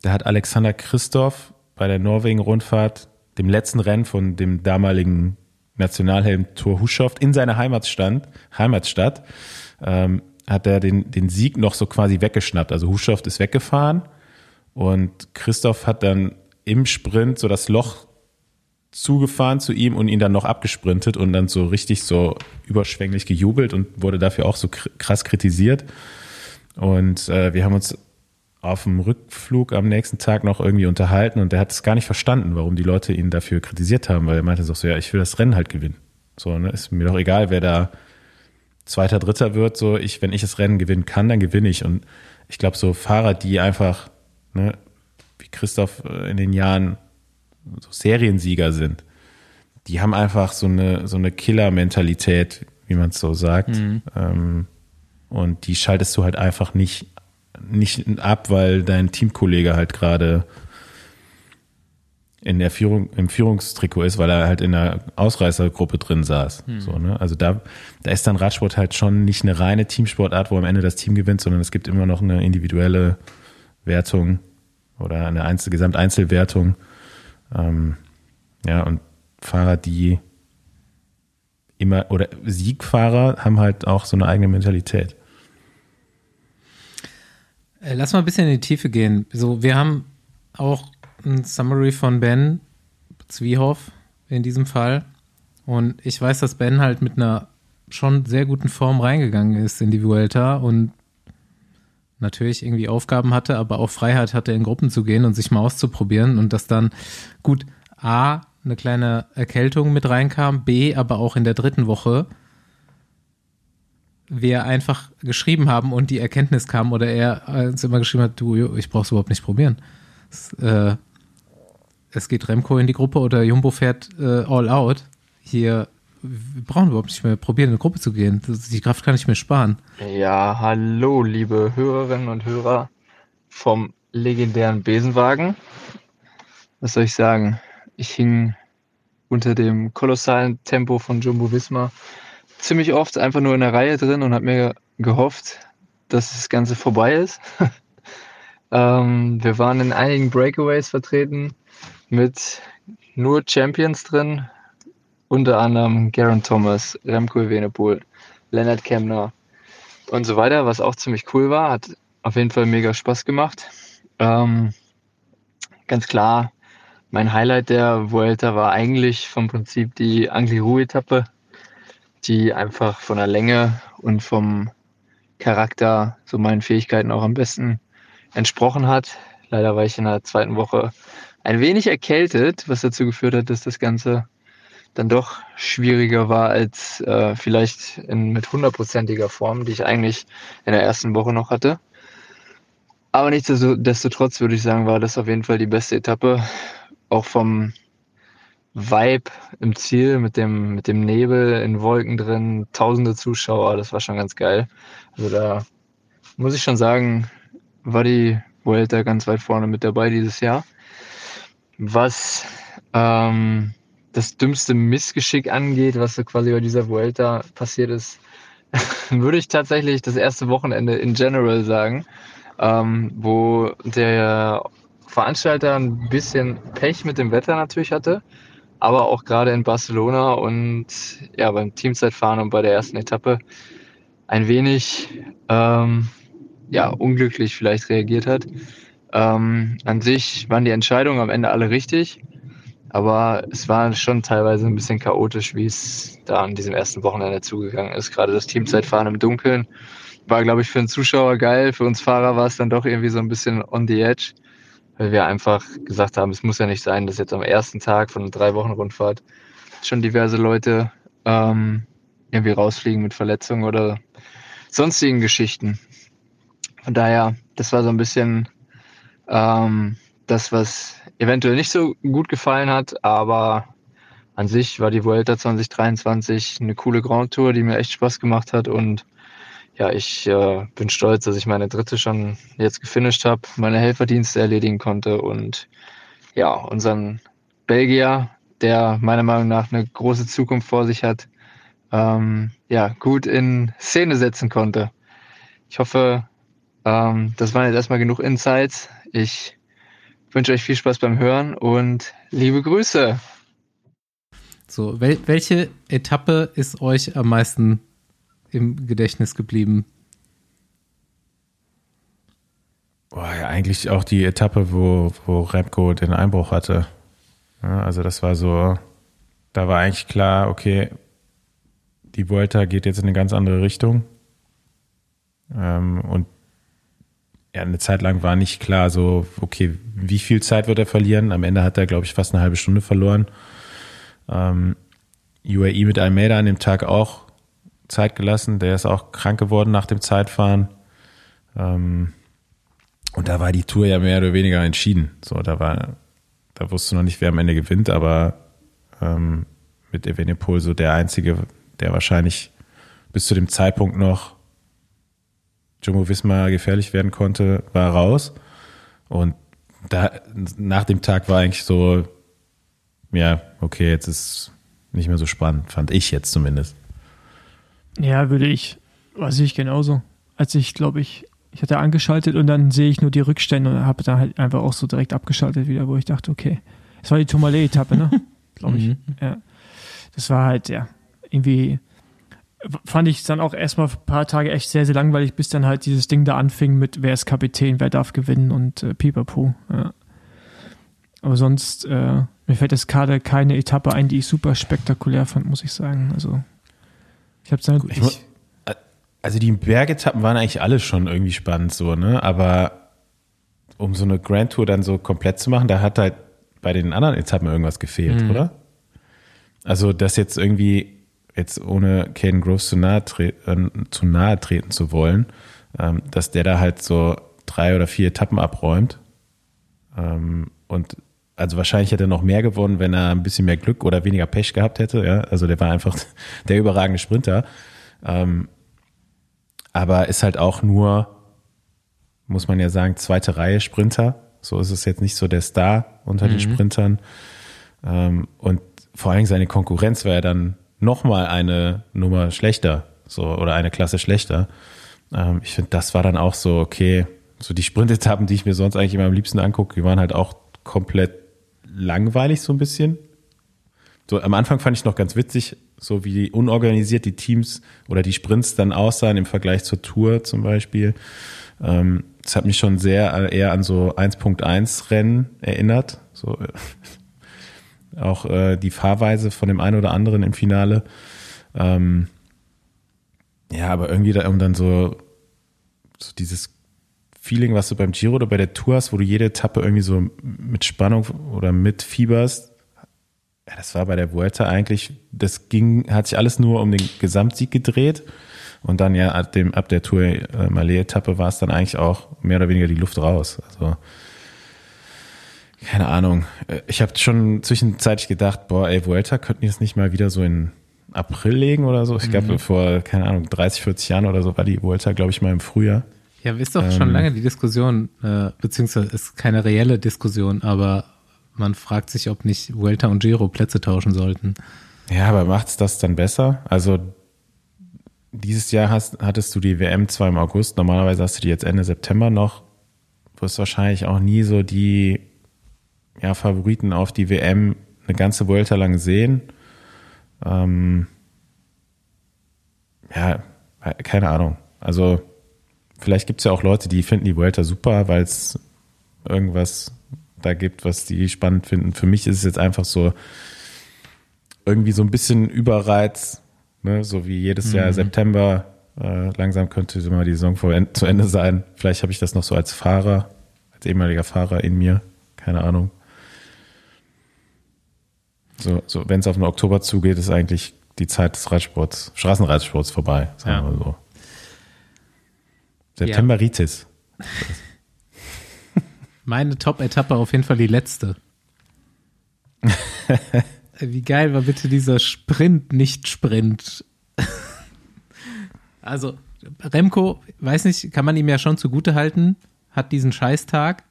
da hat Alexander Christoph bei der Norwegen-Rundfahrt, dem letzten Rennen von dem damaligen Nationalhelm Thor Hushovd in seiner Heimatstand, Heimatstadt, ähm, hat er den, den Sieg noch so quasi weggeschnappt. Also Hushovd ist weggefahren und Christoph hat dann im Sprint so das Loch zugefahren zu ihm und ihn dann noch abgesprintet und dann so richtig so überschwänglich gejubelt und wurde dafür auch so kr- krass kritisiert. Und äh, wir haben uns auf dem Rückflug am nächsten Tag noch irgendwie unterhalten und der hat es gar nicht verstanden, warum die Leute ihn dafür kritisiert haben, weil er meinte so, so ja, ich will das Rennen halt gewinnen. So, ne, ist mir doch egal, wer da Zweiter, Dritter wird, so ich, wenn ich das Rennen gewinnen kann, dann gewinne ich. Und ich glaube, so Fahrer, die einfach, ne, wie Christoph äh, in den Jahren so Seriensieger sind, die haben einfach so eine, so eine Killer-Mentalität, wie man es so sagt. Ähm, und die schaltest du halt einfach nicht, nicht ab, weil dein Teamkollege halt gerade in der Führung, im Führungstrikot ist, weil er halt in der Ausreißergruppe drin saß. Hm. So, ne? Also da, da ist dann Radsport halt schon nicht eine reine Teamsportart, wo am Ende das Team gewinnt, sondern es gibt immer noch eine individuelle Wertung oder eine Einzel Gesamteinzelwertung. Ähm, ja, und Fahrer, die immer, oder Siegfahrer haben halt auch so eine eigene Mentalität. Äh, Lass mal ein bisschen in die Tiefe gehen. So, wir haben auch ein Summary von Ben Zwiehoff in diesem Fall. Und ich weiß, dass Ben halt mit einer schon sehr guten Form reingegangen ist in die Vuelta und natürlich irgendwie Aufgaben hatte, aber auch Freiheit hatte, in Gruppen zu gehen und sich mal auszuprobieren und dass dann gut A, eine kleine Erkältung mit reinkam, B, aber auch in der dritten Woche wir einfach geschrieben haben und die Erkenntnis kam oder er uns immer geschrieben hat, du, ich brauch's überhaupt nicht probieren. Es, äh, es geht Remco in die Gruppe oder Jumbo fährt äh, all out. Hier, wir brauchen überhaupt nicht mehr probieren, in eine Gruppe zu gehen. Die Kraft kann ich mir sparen. Ja, hallo, liebe Hörerinnen und Hörer vom legendären Besenwagen. Was soll ich sagen? Ich hing unter dem kolossalen Tempo von Jumbo Visma ziemlich oft einfach nur in der Reihe drin und habe mir gehofft, dass das Ganze vorbei ist. [LAUGHS] ähm, wir waren in einigen Breakaways vertreten mit nur Champions drin, unter anderem Garen Thomas, Remco Evenepoel, Leonard Kemner und so weiter, was auch ziemlich cool war. Hat auf jeden Fall mega Spaß gemacht. Ähm, ganz klar, mein Highlight der Vuelta war eigentlich vom Prinzip die Angliru-Etappe, die einfach von der Länge und vom Charakter so meinen Fähigkeiten auch am besten entsprochen hat. Leider war ich in der zweiten Woche ein wenig erkältet, was dazu geführt hat, dass das Ganze dann doch schwieriger war als äh, vielleicht in, mit hundertprozentiger Form, die ich eigentlich in der ersten Woche noch hatte. Aber nichtsdestotrotz würde ich sagen, war das auf jeden Fall die beste Etappe. Auch vom Vibe im Ziel mit dem, mit dem Nebel in Wolken drin, tausende Zuschauer, das war schon ganz geil. Also da muss ich schon sagen, war die Vuelta ganz weit vorne mit dabei dieses Jahr. Was ähm, das dümmste Missgeschick angeht, was so quasi bei dieser Vuelta passiert ist, [LAUGHS] würde ich tatsächlich das erste Wochenende in general sagen, ähm, wo der Veranstalter ein bisschen Pech mit dem Wetter natürlich hatte, aber auch gerade in Barcelona und ja beim Teamzeitfahren und bei der ersten Etappe ein wenig ähm, ja unglücklich vielleicht reagiert hat. Ähm, an sich waren die Entscheidungen am Ende alle richtig, aber es war schon teilweise ein bisschen chaotisch, wie es da an diesem ersten Wochenende zugegangen ist. Gerade das Teamzeitfahren im Dunkeln war, glaube ich, für den Zuschauer geil. Für uns Fahrer war es dann doch irgendwie so ein bisschen on the edge, weil wir einfach gesagt haben, es muss ja nicht sein, dass jetzt am ersten Tag von einer drei Wochen Rundfahrt schon diverse Leute ähm, irgendwie rausfliegen mit Verletzungen oder sonstigen Geschichten. Von daher, das war so ein bisschen ähm, das, was eventuell nicht so gut gefallen hat, aber an sich war die Vuelta 2023 eine coole Grand Tour, die mir echt Spaß gemacht hat und ja, ich äh, bin stolz, dass ich meine dritte schon jetzt gefinisht habe, meine Helferdienste erledigen konnte und ja, unseren Belgier, der meiner Meinung nach eine große Zukunft vor sich hat, ähm, ja, gut in Szene setzen konnte. Ich hoffe, ähm, das waren jetzt erstmal genug Insights. Ich wünsche euch viel Spaß beim Hören und liebe Grüße. So, wel welche Etappe ist euch am meisten im Gedächtnis geblieben? Boah, ja, eigentlich auch die Etappe, wo, wo Remco den Einbruch hatte. Ja, also das war so, da war eigentlich klar, okay, die Vuelta geht jetzt in eine ganz andere Richtung. Ähm, und ja, eine Zeit lang war nicht klar, so, okay, wie viel Zeit wird er verlieren? Am Ende hat er, glaube ich, fast eine halbe Stunde verloren. Ähm, UAE mit Almeida an dem Tag auch Zeit gelassen. Der ist auch krank geworden nach dem Zeitfahren. Ähm, und da war die Tour ja mehr oder weniger entschieden. So, da war, da wusste noch nicht, wer am Ende gewinnt, aber ähm, mit Evenepoel so der einzige, der wahrscheinlich bis zu dem Zeitpunkt noch Jumbo Visma gefährlich werden konnte, war raus. Und da, nach dem Tag war eigentlich so, ja, okay, jetzt ist nicht mehr so spannend, fand ich jetzt zumindest. Ja, würde ich, was ich genauso. Als ich, glaube ich, ich hatte angeschaltet und dann sehe ich nur die Rückstände und habe dann halt einfach auch so direkt abgeschaltet wieder, wo ich dachte, okay, das war die Tourmalet-Etappe, ne? [LAUGHS] glaube ich. Mhm. Ja. Das war halt, ja, irgendwie fand ich dann auch erstmal ein paar Tage echt sehr, sehr langweilig, bis dann halt dieses Ding da anfing mit, wer ist Kapitän, wer darf gewinnen und äh, pipapo. Ja. Aber sonst, äh, mir fällt jetzt gerade keine Etappe ein, die ich super spektakulär fand, muss ich sagen. Also, ich habe dann. Ich, mu- also die Bergetappen waren eigentlich alle schon irgendwie spannend so, ne? Aber um so eine Grand Tour dann so komplett zu machen, da hat halt bei den anderen Etappen irgendwas gefehlt, Mhm. oder? Also das jetzt irgendwie, jetzt ohne Caden Groves zu nahe, tre äh, zu nahe treten zu wollen, ähm, dass der da halt so drei oder vier Etappen abräumt. Ähm, und also wahrscheinlich hätte er noch mehr gewonnen, wenn er ein bisschen mehr Glück oder weniger Pech gehabt hätte. Ja? Also der war einfach [LAUGHS] der überragende Sprinter. Ähm, aber ist halt auch nur, muss man ja sagen, zweite Reihe Sprinter. So ist es jetzt nicht so der Star unter den Sprintern. Ähm, und vor allem seine Konkurrenz war ja dann nochmal eine Nummer schlechter, so oder eine Klasse schlechter. Ähm, ich finde, das war dann auch so, okay, so die Sprintetappen, die ich mir sonst eigentlich immer am liebsten angucke, die waren halt auch komplett langweilig so ein bisschen. So am Anfang fand ich noch ganz witzig, so wie unorganisiert die Teams oder die Sprints dann aussahen im Vergleich zur Tour zum Beispiel. Ähm, das hat mich schon sehr eher an so 1.1 Rennen erinnert. So auch äh, die Fahrweise von dem einen oder anderen im Finale. Ähm, ja, aber irgendwie da, um dann so, so dieses Feeling, was du beim Giro oder bei der Tour hast, wo du jede Etappe irgendwie so mit Spannung oder mit fieberst. Ja, das war bei der Vuelta eigentlich, das ging, hat sich alles nur um den Gesamtsieg gedreht. Und dann ja ab, dem, ab der Tour äh, Malé-Etappe war es dann eigentlich auch mehr oder weniger die Luft raus. Also keine Ahnung. Äh, Ich habe schon zwischenzeitlich gedacht, boah, ey, Vuelta könnten die das nicht mal wieder so in April legen oder so. Ich glaube, vor, keine Ahnung, 30, 40 Jahren oder so war die Vuelta, glaube ich, mal im Frühjahr. Ja, ist doch schon Ähm. lange die Diskussion, äh, beziehungsweise ist keine reelle Diskussion, aber man fragt sich, ob nicht Vuelta und Giro Plätze tauschen sollten. Ja, aber macht's das dann besser? Also dieses Jahr hast, hattest du die WM zwar im August, normalerweise hast du die jetzt Ende September noch. Wirst wahrscheinlich auch nie so die ja, Favoriten auf die WM eine ganze Vuelta lang sehen. Ähm, ja, keine Ahnung. Also vielleicht gibt's ja auch Leute, die finden die Vuelta super, weil es irgendwas da gibt, was die spannend finden. Für mich ist es jetzt einfach so, irgendwie so ein bisschen Überreiz, ne? so wie jedes Jahr September. Äh, langsam könnte mal die Saison zu Ende sein. Vielleicht habe ich das noch so als Fahrer, als ehemaliger Fahrer in mir. Keine Ahnung. So, so wenn es auf den Oktober zugeht, ist eigentlich die Zeit des Radsports, Straßenradsports vorbei, sagen Ja. wir so. Septemberitis. [LAUGHS] Meine Top-Etappe auf jeden Fall die letzte. [LAUGHS] Wie geil war bitte dieser Sprint, nicht Sprint. [LAUGHS] also, Remco, weiß nicht, kann man ihm ja schon zugute halten, hat diesen Scheißtag,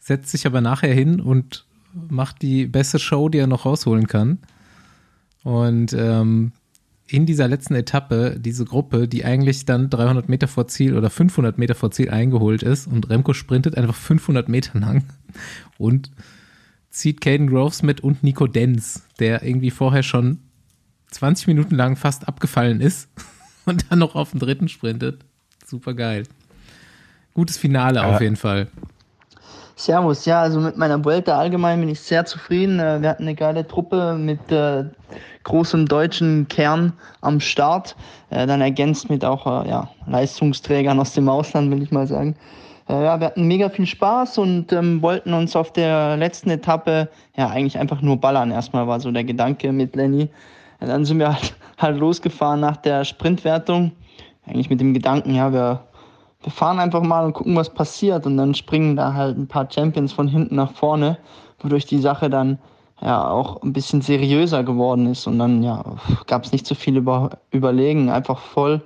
setzt sich aber nachher hin und macht die beste Show, die er noch rausholen kann. Und ähm, in dieser letzten Etappe, diese Gruppe, die eigentlich dann 300 Meter vor Ziel oder 500 Meter vor Ziel eingeholt ist und Remco sprintet einfach 500 Meter lang und zieht Caden Groves mit und Nico Denz, der irgendwie vorher schon 20 Minuten lang fast abgefallen ist [LAUGHS] und dann noch auf den dritten sprintet. Super geil. Gutes Finale Aber- auf jeden Fall. Servus, ja, also mit meiner Vuelta allgemein bin ich sehr zufrieden. Äh, Wir hatten eine geile Truppe mit äh, großem deutschen Kern am Start, äh, dann ergänzt mit auch äh, ja, Leistungsträgern aus dem Ausland, will ich mal sagen. Äh, ja, wir hatten mega viel Spaß und ähm, wollten uns auf der letzten Etappe ja eigentlich einfach nur ballern. Erstmal war so der Gedanke mit Lenny. Ja, dann sind wir halt, [LAUGHS] halt losgefahren nach der Sprintwertung. Eigentlich mit dem Gedanken, ja, wir wir fahren einfach mal und gucken, was passiert. Und dann springen da halt ein paar Champions von hinten nach vorne, wodurch die Sache dann ja auch ein bisschen seriöser geworden ist. Und dann ja, gab es nicht so viel über, überlegen, einfach voll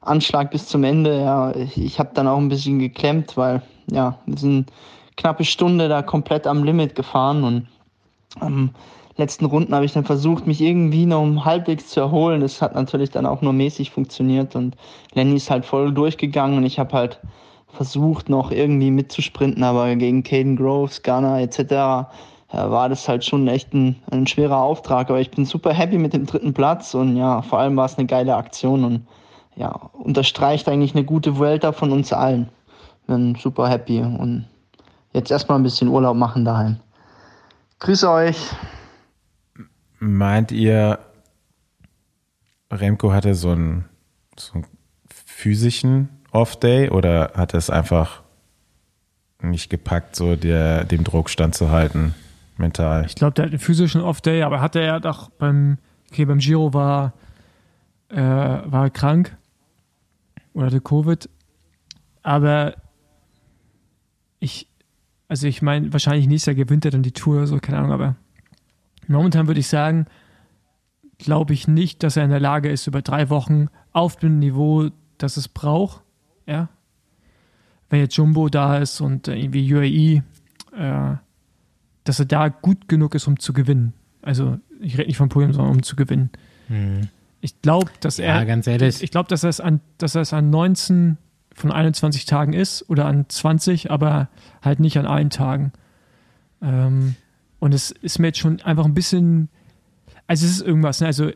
Anschlag bis zum Ende. Ja, ich, ich habe dann auch ein bisschen geklemmt, weil ja, wir sind knappe Stunde da komplett am Limit gefahren und am letzten Runden habe ich dann versucht, mich irgendwie noch um halbwegs zu erholen. Das hat natürlich dann auch nur mäßig funktioniert und Lenny ist halt voll durchgegangen und ich habe halt versucht, noch irgendwie mitzusprinten, aber gegen Caden Groves, Ghana etc. war das halt schon echt ein, ein schwerer Auftrag. Aber ich bin super happy mit dem dritten Platz und ja, vor allem war es eine geile Aktion und ja, unterstreicht eigentlich eine gute Vuelta von uns allen. Bin super happy und jetzt erstmal ein bisschen Urlaub machen daheim. Grüße euch. Meint ihr, Remco hatte so einen, so einen physischen Off-Day oder hat er es einfach nicht gepackt, so der, dem Druck standzuhalten, mental? Ich glaube, der hat einen physischen Off-Day, aber hatte er doch beim, okay, beim Giro war, äh, war er krank oder hatte Covid. Aber ich, also ich meine, wahrscheinlich nächstes Jahr gewinnt er dann die Tour, so, keine Ahnung, aber momentan würde ich sagen, glaube ich nicht, dass er in der Lage ist, über drei Wochen auf dem Niveau, das es braucht, ja, wenn jetzt Jumbo da ist und äh, irgendwie UAE, äh, dass er da gut genug ist, um zu gewinnen. Also ich rede nicht vom Podium, sondern um zu gewinnen. Hm. Ich glaube, dass er. Ja, ganz ehrlich. Ich glaube, dass er es an, dass er es an 19 von 21 Tagen ist oder an 20, aber halt nicht an allen Tagen. Ähm, und es ist mir jetzt schon einfach ein bisschen, also es ist irgendwas, ne? also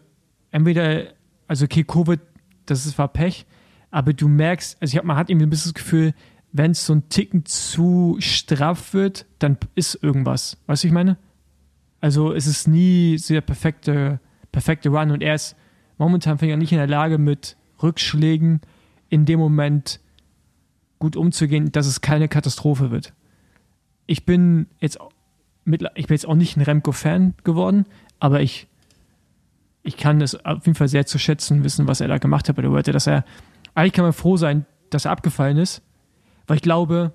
entweder, also okay, Covid, das ist, war Pech, aber du merkst, also ich hab, man hat irgendwie ein bisschen das Gefühl, wenn es so ein Ticken zu straff wird, dann ist irgendwas. Weißt du, ich meine? Also es ist nie sehr perfekte, perfekte Run und er ist momentan finde ich nicht in der Lage, mit Rückschlägen in dem Moment gut umzugehen, dass es keine Katastrophe wird. Ich bin jetzt ich bin jetzt auch nicht ein Remco-Fan geworden, aber ich, ich kann es auf jeden Fall sehr zu schätzen wissen, was er da gemacht hat bei der World, dass er, eigentlich kann man froh sein, dass er abgefallen ist, weil ich glaube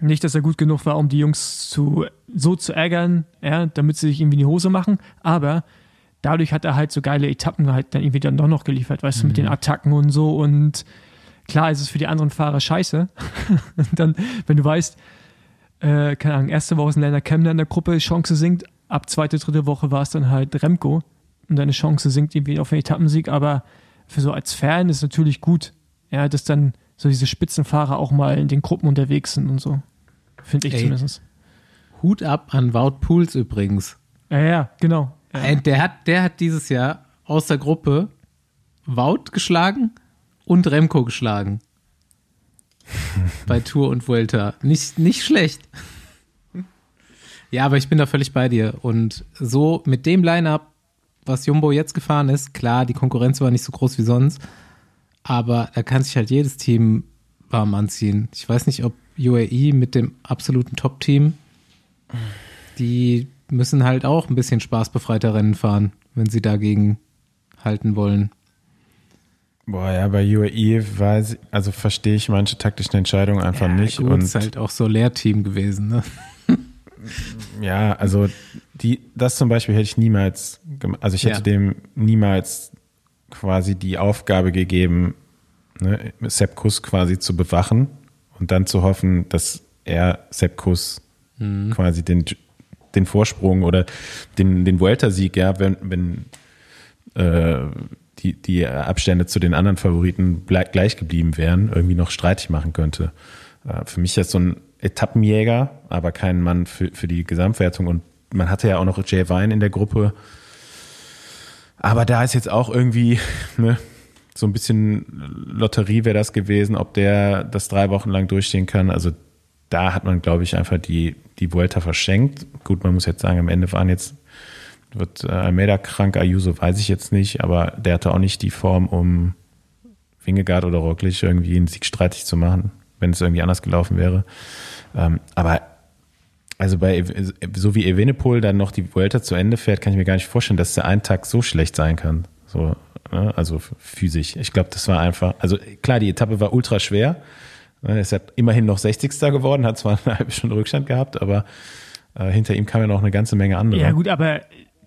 nicht, dass er gut genug war, um die Jungs zu, so zu ärgern, ja, damit sie sich irgendwie in die Hose machen, aber dadurch hat er halt so geile Etappen halt dann irgendwie dann doch noch geliefert, weißt mhm. du, mit den mhm. Attacken und so und klar ist es für die anderen Fahrer scheiße. [LAUGHS] dann, wenn du weißt, äh, keine Ahnung, erste Woche ist ein Lennart Kemner in der Gruppe, Chance sinkt, ab zweite, dritte Woche war es dann halt Remco und deine Chance sinkt irgendwie auf den Etappensieg, aber für so als Fan ist es natürlich gut, ja, dass dann so diese Spitzenfahrer auch mal in den Gruppen unterwegs sind und so. Finde ich Ey, zumindest. Hut ab an Wout Pools übrigens. Ja, ja, genau. Ja. Der, hat, der hat dieses Jahr aus der Gruppe Wout geschlagen und Remco geschlagen. [LAUGHS] bei Tour und Vuelta. Nicht, nicht schlecht. Ja, aber ich bin da völlig bei dir. Und so mit dem Line-Up, was Jumbo jetzt gefahren ist, klar, die Konkurrenz war nicht so groß wie sonst, aber da kann sich halt jedes Team warm anziehen. Ich weiß nicht, ob UAE mit dem absoluten Top-Team, die müssen halt auch ein bisschen spaßbefreiter Rennen fahren, wenn sie dagegen halten wollen. Boah, ja, bei UAE weiß, also verstehe ich manche taktischen Entscheidungen einfach ja, nicht. Gut, und ist halt auch so Lehrteam gewesen, ne? [LAUGHS] ja, also die, das zum Beispiel hätte ich niemals, also ich hätte ja. dem niemals quasi die Aufgabe gegeben, ne, Sepkus quasi zu bewachen und dann zu hoffen, dass er Sepkus mhm. quasi den, den Vorsprung oder den, den Vuelta-Sieg, ja, wenn, wenn äh, die, die Abstände zu den anderen Favoriten gleich geblieben wären, irgendwie noch streitig machen könnte. Äh, für mich ist so ein Etappenjäger, aber kein Mann für, für die Gesamtwertung. Und man hatte ja auch noch Jay Vine in der Gruppe. Aber da ist jetzt auch irgendwie [LAUGHS] ne, so ein bisschen Lotterie wäre das gewesen, ob der das drei Wochen lang durchstehen kann. Also da hat man, glaube ich, einfach die, die Vuelta verschenkt. Gut, man muss jetzt sagen, am Ende waren jetzt wird äh, Almeida krank, Ayuso weiß ich jetzt nicht, aber der hatte auch nicht die Form, um Wingegaard oder Roglic irgendwie einen Sieg streitig zu machen, wenn es irgendwie anders gelaufen wäre. Ähm, aber also bei so wie Evenepoel dann noch die Vuelta zu Ende fährt, kann ich mir gar nicht vorstellen, dass der einen Tag so schlecht sein kann. So, ne? also physisch. Ich glaube, das war einfach. Also klar, die Etappe war ultra schwer. Er ist ja immerhin noch 60. geworden, hat zwar eine halbe Stunde Rückstand gehabt, aber äh, hinter ihm kam ja noch eine ganze Menge andere. Ja gut, aber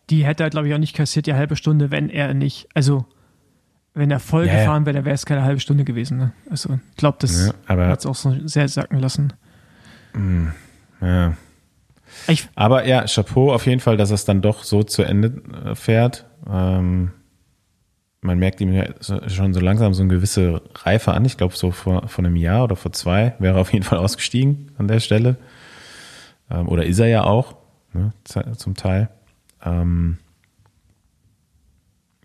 die hätte er, glaube ich, auch nicht kassiert, die halbe Stunde, wenn er nicht, also wenn er voll ja, gefahren wäre, dann wäre es keine halbe Stunde gewesen. Ne? Also ich glaube, das ja, hat es auch so sehr sacken lassen. Mm, ja. Ich, Aber ja, Chapeau auf jeden Fall, dass es dann doch so zu Ende äh, fährt. Ähm, man merkt ihm ja schon so langsam so eine gewisse Reife an. Ich glaube, so vor, vor einem Jahr oder vor zwei wäre er auf jeden Fall ausgestiegen an der Stelle. Ähm, oder ist er ja auch, ne, zum Teil. Ähm,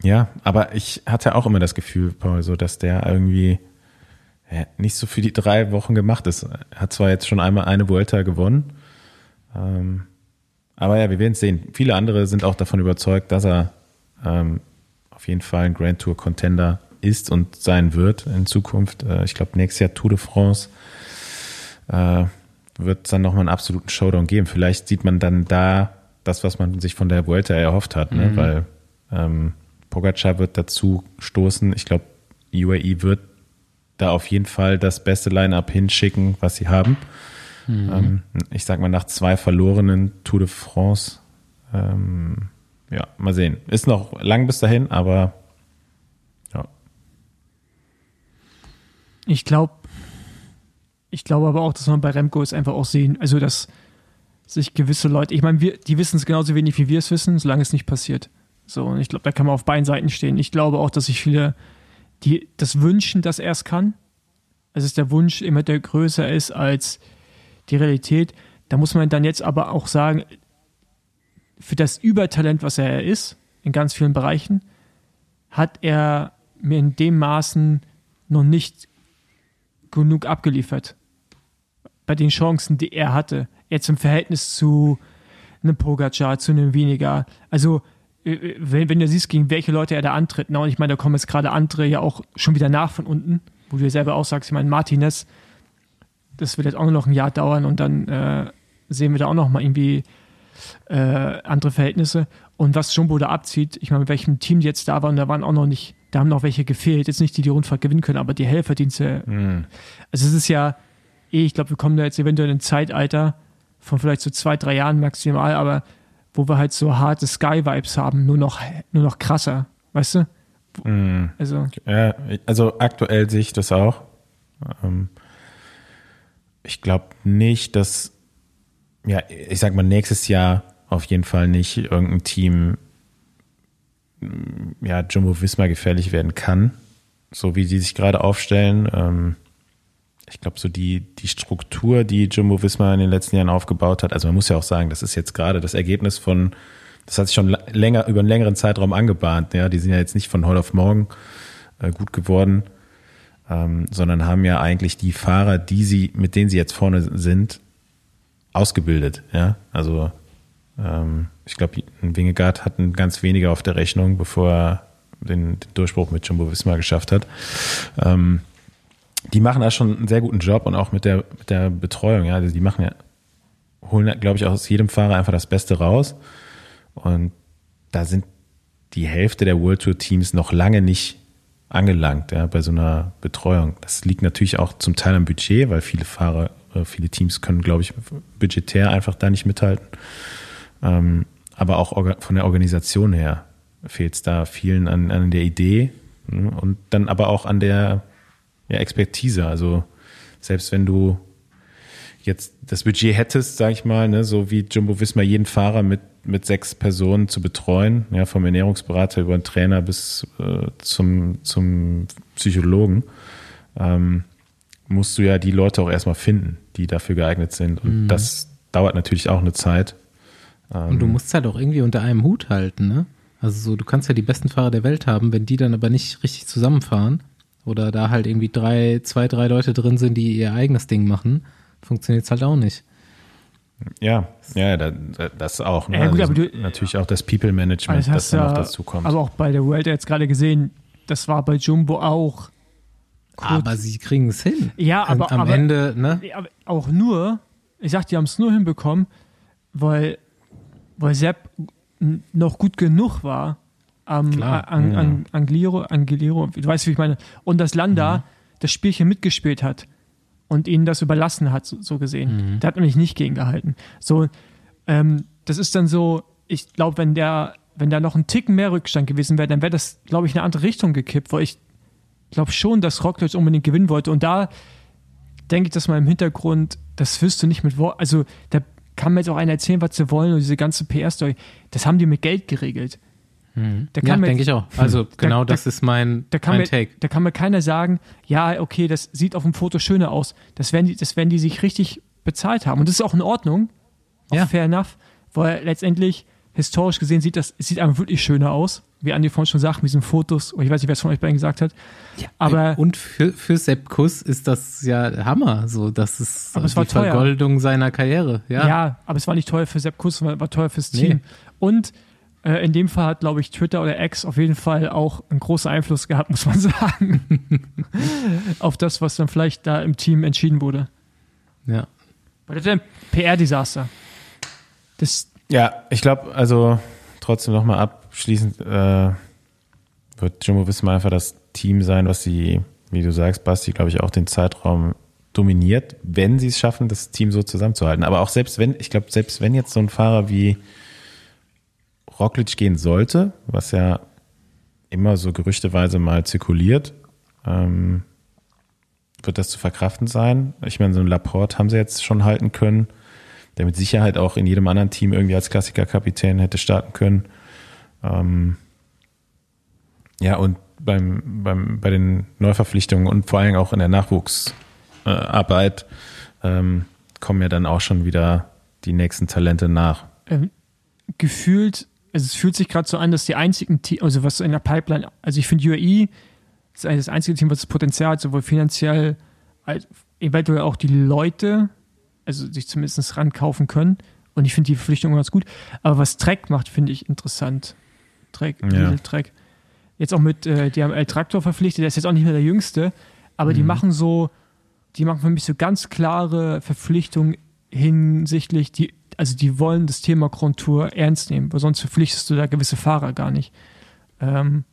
ja, aber ich hatte auch immer das Gefühl, Paul, so dass der irgendwie ja, nicht so für die drei Wochen gemacht ist. Er hat zwar jetzt schon einmal eine Vuelta gewonnen, ähm, aber ja, wir werden es sehen. Viele andere sind auch davon überzeugt, dass er ähm, auf jeden Fall ein Grand Tour Contender ist und sein wird in Zukunft. Äh, ich glaube, nächstes Jahr Tour de France äh, wird es dann nochmal einen absoluten Showdown geben. Vielleicht sieht man dann da das, was man sich von der Vuelta erhofft hat, ne? weil ähm, Pogacar wird dazu stoßen. Ich glaube, UAE wird da auf jeden Fall das beste Line-Up hinschicken, was sie haben. Ähm, ich sag mal, nach zwei verlorenen Tour de France, ähm, ja, mal sehen. Ist noch lang bis dahin, aber ja. Ich glaube, ich glaube aber auch, dass man bei Remco es einfach auch sehen, also dass sich gewisse Leute, ich meine, wir, die wissen es genauso wenig wie wir es wissen, solange es nicht passiert. So, und ich glaube, da kann man auf beiden Seiten stehen. Ich glaube auch, dass sich viele, die das wünschen, dass er es kann, also dass der Wunsch immer der größer ist als die Realität. Da muss man dann jetzt aber auch sagen, für das Übertalent, was er ist, in ganz vielen Bereichen, hat er mir in dem Maßen noch nicht genug abgeliefert. Bei den Chancen, die er hatte. Jetzt im Verhältnis zu einem Pogacar, zu einem weniger. Also, äh, wenn, wenn du siehst, gegen welche Leute er da antritt, na, und ich meine, da kommen jetzt gerade andere ja auch schon wieder nach von unten, wo du ja selber auch sagst, ich meine, Martinez, das wird jetzt auch noch ein Jahr dauern und dann äh, sehen wir da auch noch mal irgendwie äh, andere Verhältnisse. Und was Jumbo da abzieht, ich meine, mit welchem Team die jetzt da waren, da waren auch noch nicht, da haben noch welche gefehlt. Jetzt nicht die, die Rundfahrt gewinnen können, aber die Helferdienste. Also es ist ja, eh, ich glaube, wir kommen da jetzt eventuell in ein Zeitalter von vielleicht so zwei, drei Jahren maximal, aber wo wir halt so harte Sky-Vibes haben, nur noch, nur noch krasser, weißt du? Also, Ja, also aktuell sehe ich das auch. Ähm, ich glaube nicht, dass, ja, ich sag mal, nächstes Jahr auf jeden Fall nicht irgendein Team, mm, ja, Jumbo Visma gefährlich werden kann, so wie die sich gerade aufstellen. Ich glaube, so die, die Struktur, die Jumbo Visma in den letzten Jahren aufgebaut hat, also man muss ja auch sagen, das ist jetzt gerade das Ergebnis von, das hat sich schon länger, über einen längeren Zeitraum angebahnt. Ja, die sind ja jetzt nicht von heute auf morgen äh, gut geworden, ähm, sondern haben ja eigentlich die Fahrer, die sie, mit denen sie jetzt vorne sind, ausgebildet. Ja, also ähm, ich glaube, ein Wingegaard hatten ganz wenige auf der Rechnung, bevor er den, den Durchbruch mit Jumbo Visma geschafft hat. Ähm, die machen da schon einen sehr guten Job und auch mit der, mit der Betreuung. Ja, die machen ja, holen, glaube ich, aus jedem Fahrer einfach das Beste raus. Und da sind die Hälfte der World Tour Teams noch lange nicht angelangt, ja, bei so einer Betreuung. Das liegt natürlich auch zum Teil am Budget, weil viele Fahrer, äh, viele Teams können, glaube ich, budgetär einfach da nicht mithalten. Ähm, aber auch von der Organisation her fehlt es da vielen an, an der Idee ne, und dann aber auch an der ja, Expertise. Also selbst wenn du jetzt das Budget hättest, sag ich mal, ne, so wie Jumbo Visma jeden Fahrer mit, mit sechs Personen zu betreuen, ja, vom Ernährungsberater über den Trainer bis äh, zum, zum Psychologen, ähm, musst du ja die Leute auch erstmal finden, die dafür geeignet sind. Und das dauert natürlich auch eine Zeit. Und du musst halt auch irgendwie unter einem Hut halten, ne? Also so, du kannst ja die besten Fahrer der Welt haben, wenn die dann aber nicht richtig zusammenfahren oder da halt irgendwie drei, zwei, drei Leute drin sind, die ihr eigenes Ding machen, funktioniert es halt auch nicht. Ja, ja, da, da, das auch. Ne? Ja, gut, also aber du- natürlich auch das People-Management, das das dann ja, noch dazu kommt. aber auch bei der World jetzt gerade gesehen, das war bei Jumbo auch. Gut. Aber sie kriegen es hin. Ja, aber- am aber- Ende, ne? Aber auch nur, ich sag, die haben es nur hinbekommen, weil, weil Sepp noch gut genug war am Klar. an, an, Angliro, Angeliro, du weißt, wie ich meine, und dass Landa das Spielchen mitgespielt hat und ihnen das überlassen hat, so, so gesehen. Der hat nämlich nicht gegengehalten. So, ähm, das ist dann so, ich glaube, wenn der, wenn da noch ein Ticken mehr Rückstand gewesen wäre, dann wäre das, glaube ich, in eine andere Richtung gekippt, weil ich glaube schon, dass Roglic unbedingt gewinnen wollte und da denke ich, dass man im Hintergrund, das wirst du nicht mit Wort, also der, kann mir jetzt auch einer erzählen, was sie wollen und diese ganze PR-Story, das haben die mit Geld geregelt. Mhm. Da Ja, denke ich auch. Also [LAUGHS] genau da- das ist mein, Da kann, mein mir, Take. da kann mir keiner sagen, ja, okay, das sieht auf dem Foto schöner aus. Das werden die, das werden die sich richtig bezahlt haben. Und das ist auch in Ordnung. Auch Ja. fair enough. Weil letztendlich, historisch gesehen, sieht das es sieht einfach wirklich schöner aus. Wie Andi vorhin schon sagt, mit diesen Fotos. Und ich weiß nicht, wer es von euch beiden gesagt hat. aber und für, für Sepp Kuss ist das ja Hammer. So, das ist Aber es die war teuer. Vergoldung seiner Karriere. Ja. Ja. aber es war nicht teuer für Sepp Kuss, sondern war teuer fürs Nee. Team. Und äh, in dem Fall hat, glaube ich, Twitter oder X auf jeden Fall auch einen großen Einfluss gehabt, [LAUGHS] muss man sagen. [LAUGHS] auf das, was dann vielleicht da im Team entschieden wurde. ja. Weil das wäre ein PR-Desaster. Das, Ja, ich glaube, also trotzdem nochmal abschließend äh, wird Jumbo Visma einfach das Team sein, was sie, wie du sagst, Basti, glaube ich, auch den Zeitraum dominiert, wenn sie es schaffen, das Team so zusammenzuhalten. Aber auch selbst wenn, ich glaube, selbst wenn jetzt so ein Fahrer wie Roglic gehen sollte, was ja immer so gerüchteweise mal zirkuliert, ähm, wird das zu verkraften sein. Ich meine, so ein Laporte haben sie jetzt schon halten können, der mit Sicherheit auch in jedem anderen Team irgendwie als Klassikerkapitän hätte starten können. Ähm, ja, und beim, beim, bei den Neuverpflichtungen und vor allem auch in der Nachwuchsarbeit ähm, kommen ja dann auch schon wieder die nächsten Talente nach. ähm, gefühlt, also es fühlt sich gerade so an, dass die einzigen Team, also was in der Pipeline, also ich finde UAE ist eigentlich das einzige Team, was das Potenzial hat, sowohl finanziell als eventuell auch die Leute, also sich zumindest rankaufen können. Und ich finde die Verpflichtung ganz gut. Aber was Trek macht, finde ich interessant. Trek, Ja. Trek. Jetzt auch mit, äh, die haben El Traktor verpflichtet, der ist jetzt auch nicht mehr der Jüngste, aber die machen so, die machen für mich so ganz klare Verpflichtungen hinsichtlich, die, also die wollen das Thema Grand Tour ernst nehmen, weil sonst verpflichtest du da gewisse Fahrer gar nicht. Ähm,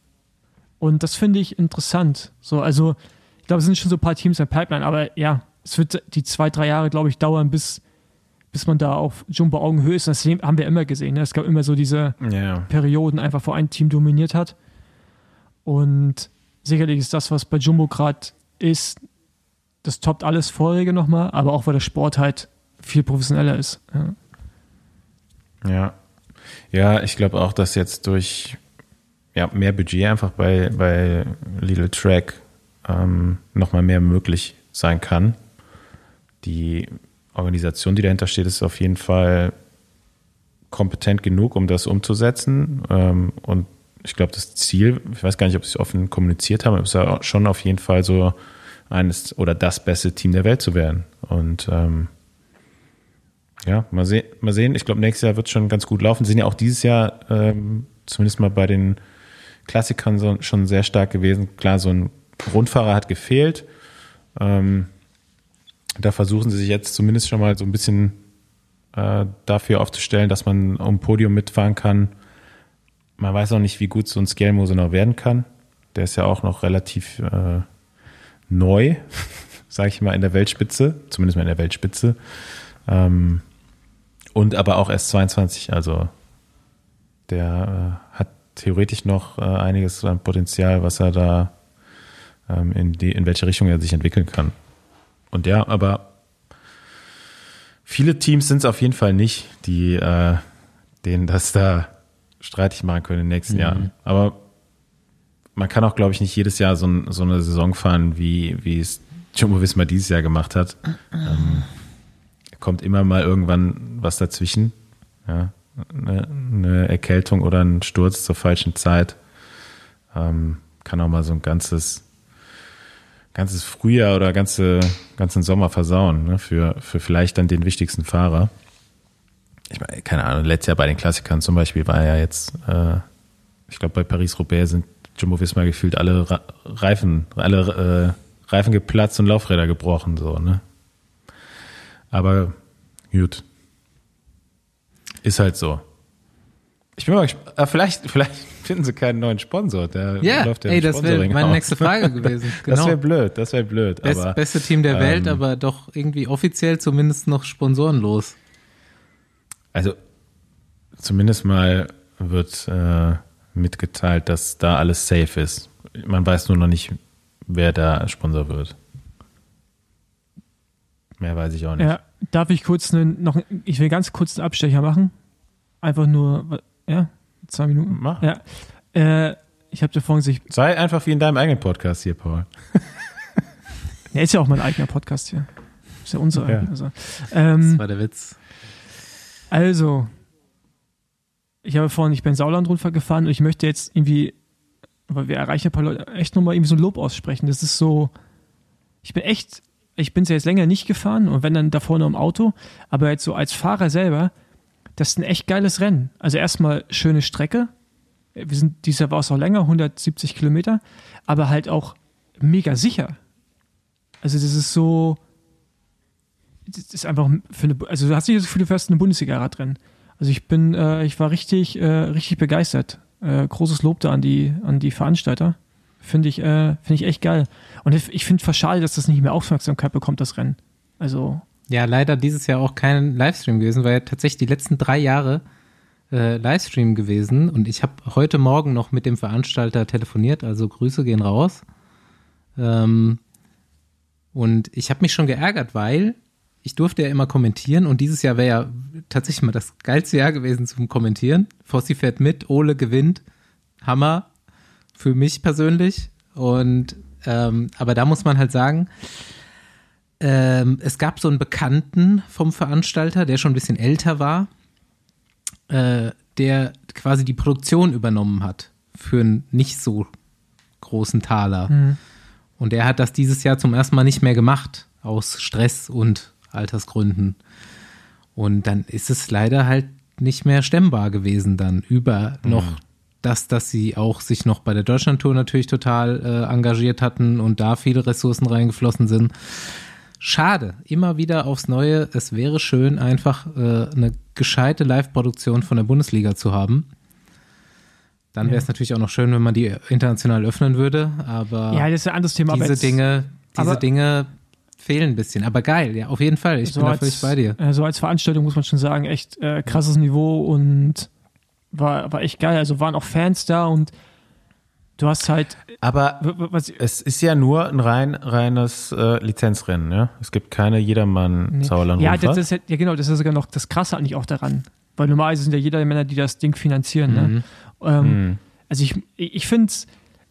und das finde ich interessant. So, also, ich glaube, es sind schon so ein paar Teams in der Pipeline, aber ja, es wird die zwei, drei Jahre, glaube ich, dauern, bis, bis man da auf Jumbo-Augenhöhe ist. Das haben wir immer gesehen. Ne? Es gab immer so diese Ja. Perioden, einfach wo ein Team dominiert hat. Und sicherlich ist das, was bei Jumbo gerade ist, das toppt alles vorige nochmal, aber auch weil der Sport halt viel professioneller ist. Ja. Ja. Ja, ich glaube auch, dass jetzt durch ja, mehr Budget einfach bei, bei Little Track ähm, nochmal mehr möglich sein kann. Die Organisation, die dahinter steht, ist auf jeden Fall kompetent genug, um das umzusetzen. Ähm, und ich glaube, das Ziel, ich weiß gar nicht, ob sie es offen kommuniziert haben, ist ja schon auf jeden Fall so eines oder das beste Team der Welt zu werden. Und ähm, ja, mal, seh mal sehen. Ich glaube, nächstes Jahr wird es schon ganz gut laufen. Sind ja auch dieses Jahr ähm, zumindest mal bei den Klassikern so, schon sehr stark gewesen. Klar, so ein Rundfahrer hat gefehlt. Ähm, da versuchen sie sich jetzt zumindest schon mal so ein bisschen äh, dafür aufzustellen, dass man um Podium mitfahren kann. Man weiß auch nicht, wie gut so ein Scalmose noch werden kann. Der ist ja auch noch relativ äh, neu, [LAUGHS] sage ich mal, in der Weltspitze, zumindest mal in der Weltspitze. Ähm, und aber auch erst 22, also der äh, hat theoretisch noch äh, einiges an Potenzial, was er da ähm, in, die, in welche Richtung er sich entwickeln kann. Und ja, aber viele Teams sind es auf jeden Fall nicht, die äh, denen das da streitig machen können in den nächsten Jahren. Aber man kann auch, glaube ich, nicht jedes Jahr so, so eine Saison fahren, wie, wie es Jumbo Visma dieses Jahr gemacht hat. Ähm, kommt immer mal irgendwann was dazwischen. Ja, eine, eine Erkältung oder ein Sturz zur falschen Zeit. Ähm, kann auch mal so ein ganzes, ganzes Frühjahr oder ganze, ganzen Sommer versauen, ne, für, für vielleicht dann den wichtigsten Fahrer. Ich meine, keine Ahnung, letztes Jahr bei den Klassikern zum Beispiel war ja jetzt, äh, ich glaube, bei Paris-Roubaix sind Jumbo Visma gefühlt alle Reifen, alle äh, Reifen geplatzt und Laufräder gebrochen, so, ne? Aber gut. Ist halt so. Ich bin mal gespannt. Ah, Vielleicht, [LAUGHS] vielleicht finden sie keinen neuen Sponsor. Der Ja, läuft ja ey, das wäre meine aus. nächste Frage [LAUGHS] gewesen. Genau. Das wäre blöd, das wäre blöd. Best, aber, beste Team der Welt, ähm, aber doch irgendwie offiziell zumindest noch sponsorenlos. Also zumindest mal wird äh, mitgeteilt, dass da alles safe ist. Man weiß nur noch nicht, wer da Sponsor wird. Mehr weiß ich auch nicht. Ja, Darf ich kurz einen, noch, ich will ganz kurz einen Abstecher machen? Einfach nur, ja, zwei Minuten. Mach. Ja. Äh, ich habe dir vorhin sich, Sei einfach wie in deinem eigenen Podcast hier, Paul. [LAUGHS] ja, ist ja auch mein eigener Podcast hier. Ist ja unser. Ja. Also, ähm, Das war der Witz. Also, ich habe vorhin, ich bin Sauerland-Rundfahrt gefahren und ich möchte jetzt irgendwie, weil wir erreichen ein paar Leute, echt nochmal irgendwie so ein Lob aussprechen. Das ist so, ich bin echt, ich bin es ja jetzt länger nicht gefahren und wenn dann davor nur im Auto, aber jetzt so als Fahrer selber, das ist ein echt geiles Rennen. Also erstmal schöne Strecke. Wir sind, dieses Jahr war es auch länger, 170 Kilometer, aber halt auch mega sicher. Also das ist so, das ist einfach für eine, also du hast nicht das Gefühl, du fährst eine Bundesliga-Radrennen. Also ich bin, äh, ich war richtig, äh, richtig begeistert. Äh, großes Lob da an die, an die Veranstalter. Finde ich, äh, finde ich echt geil. Und ich, ich finde es schade, dass das nicht mehr Aufmerksamkeit bekommt, das Rennen. Also, Ja, leider dieses Jahr auch kein Livestream gewesen, weil tatsächlich die letzten drei Jahre äh, Livestream gewesen und ich habe heute Morgen noch mit dem Veranstalter telefoniert, also Grüße gehen raus. Ähm, und ich habe mich schon geärgert, weil ich durfte ja immer kommentieren und dieses Jahr wäre ja tatsächlich mal das geilste Jahr gewesen zum Kommentieren. Fossi fährt mit, Ole gewinnt, Hammer für mich persönlich. Und ähm, aber da muss man halt sagen, ähm, es gab so einen Bekannten vom Veranstalter, der schon ein bisschen älter war, äh, der quasi die Produktion übernommen hat für einen nicht so großen Taler. Und der hat das dieses Jahr zum ersten Mal nicht mehr gemacht, aus Stress und Altersgründen. Und dann ist es leider halt nicht mehr stemmbar gewesen dann über noch das, dass sie auch sich noch bei der Deutschlandtour natürlich total äh, engagiert hatten und da viele Ressourcen reingeflossen sind. Schade, immer wieder aufs Neue. Es wäre schön, einfach äh, eine gescheite Live-Produktion von der Bundesliga zu haben. Dann wäre es natürlich auch noch schön, wenn man die international öffnen würde, aber ja, das ist ein anderes Thema. diese jetzt- Dinge, diese Dinge fehlen ein bisschen. Aber geil, ja, auf jeden Fall. Ich bin da völlig bei dir. äh, So als Veranstaltung muss man schon sagen, echt äh, krasses Niveau und war, war echt geil. Also waren auch Fans da und du hast halt, Aber es ist ja nur ein rein reines äh, Lizenzrennen, ja. Es gibt keine jedermann sauerland ja, das ist, ja, ja, genau, das ist sogar noch das Krasse eigentlich auch daran. Weil normalerweise sind ja jeder Männer, die das Ding finanzieren. Ne? Ähm, Also ich, ich finde es,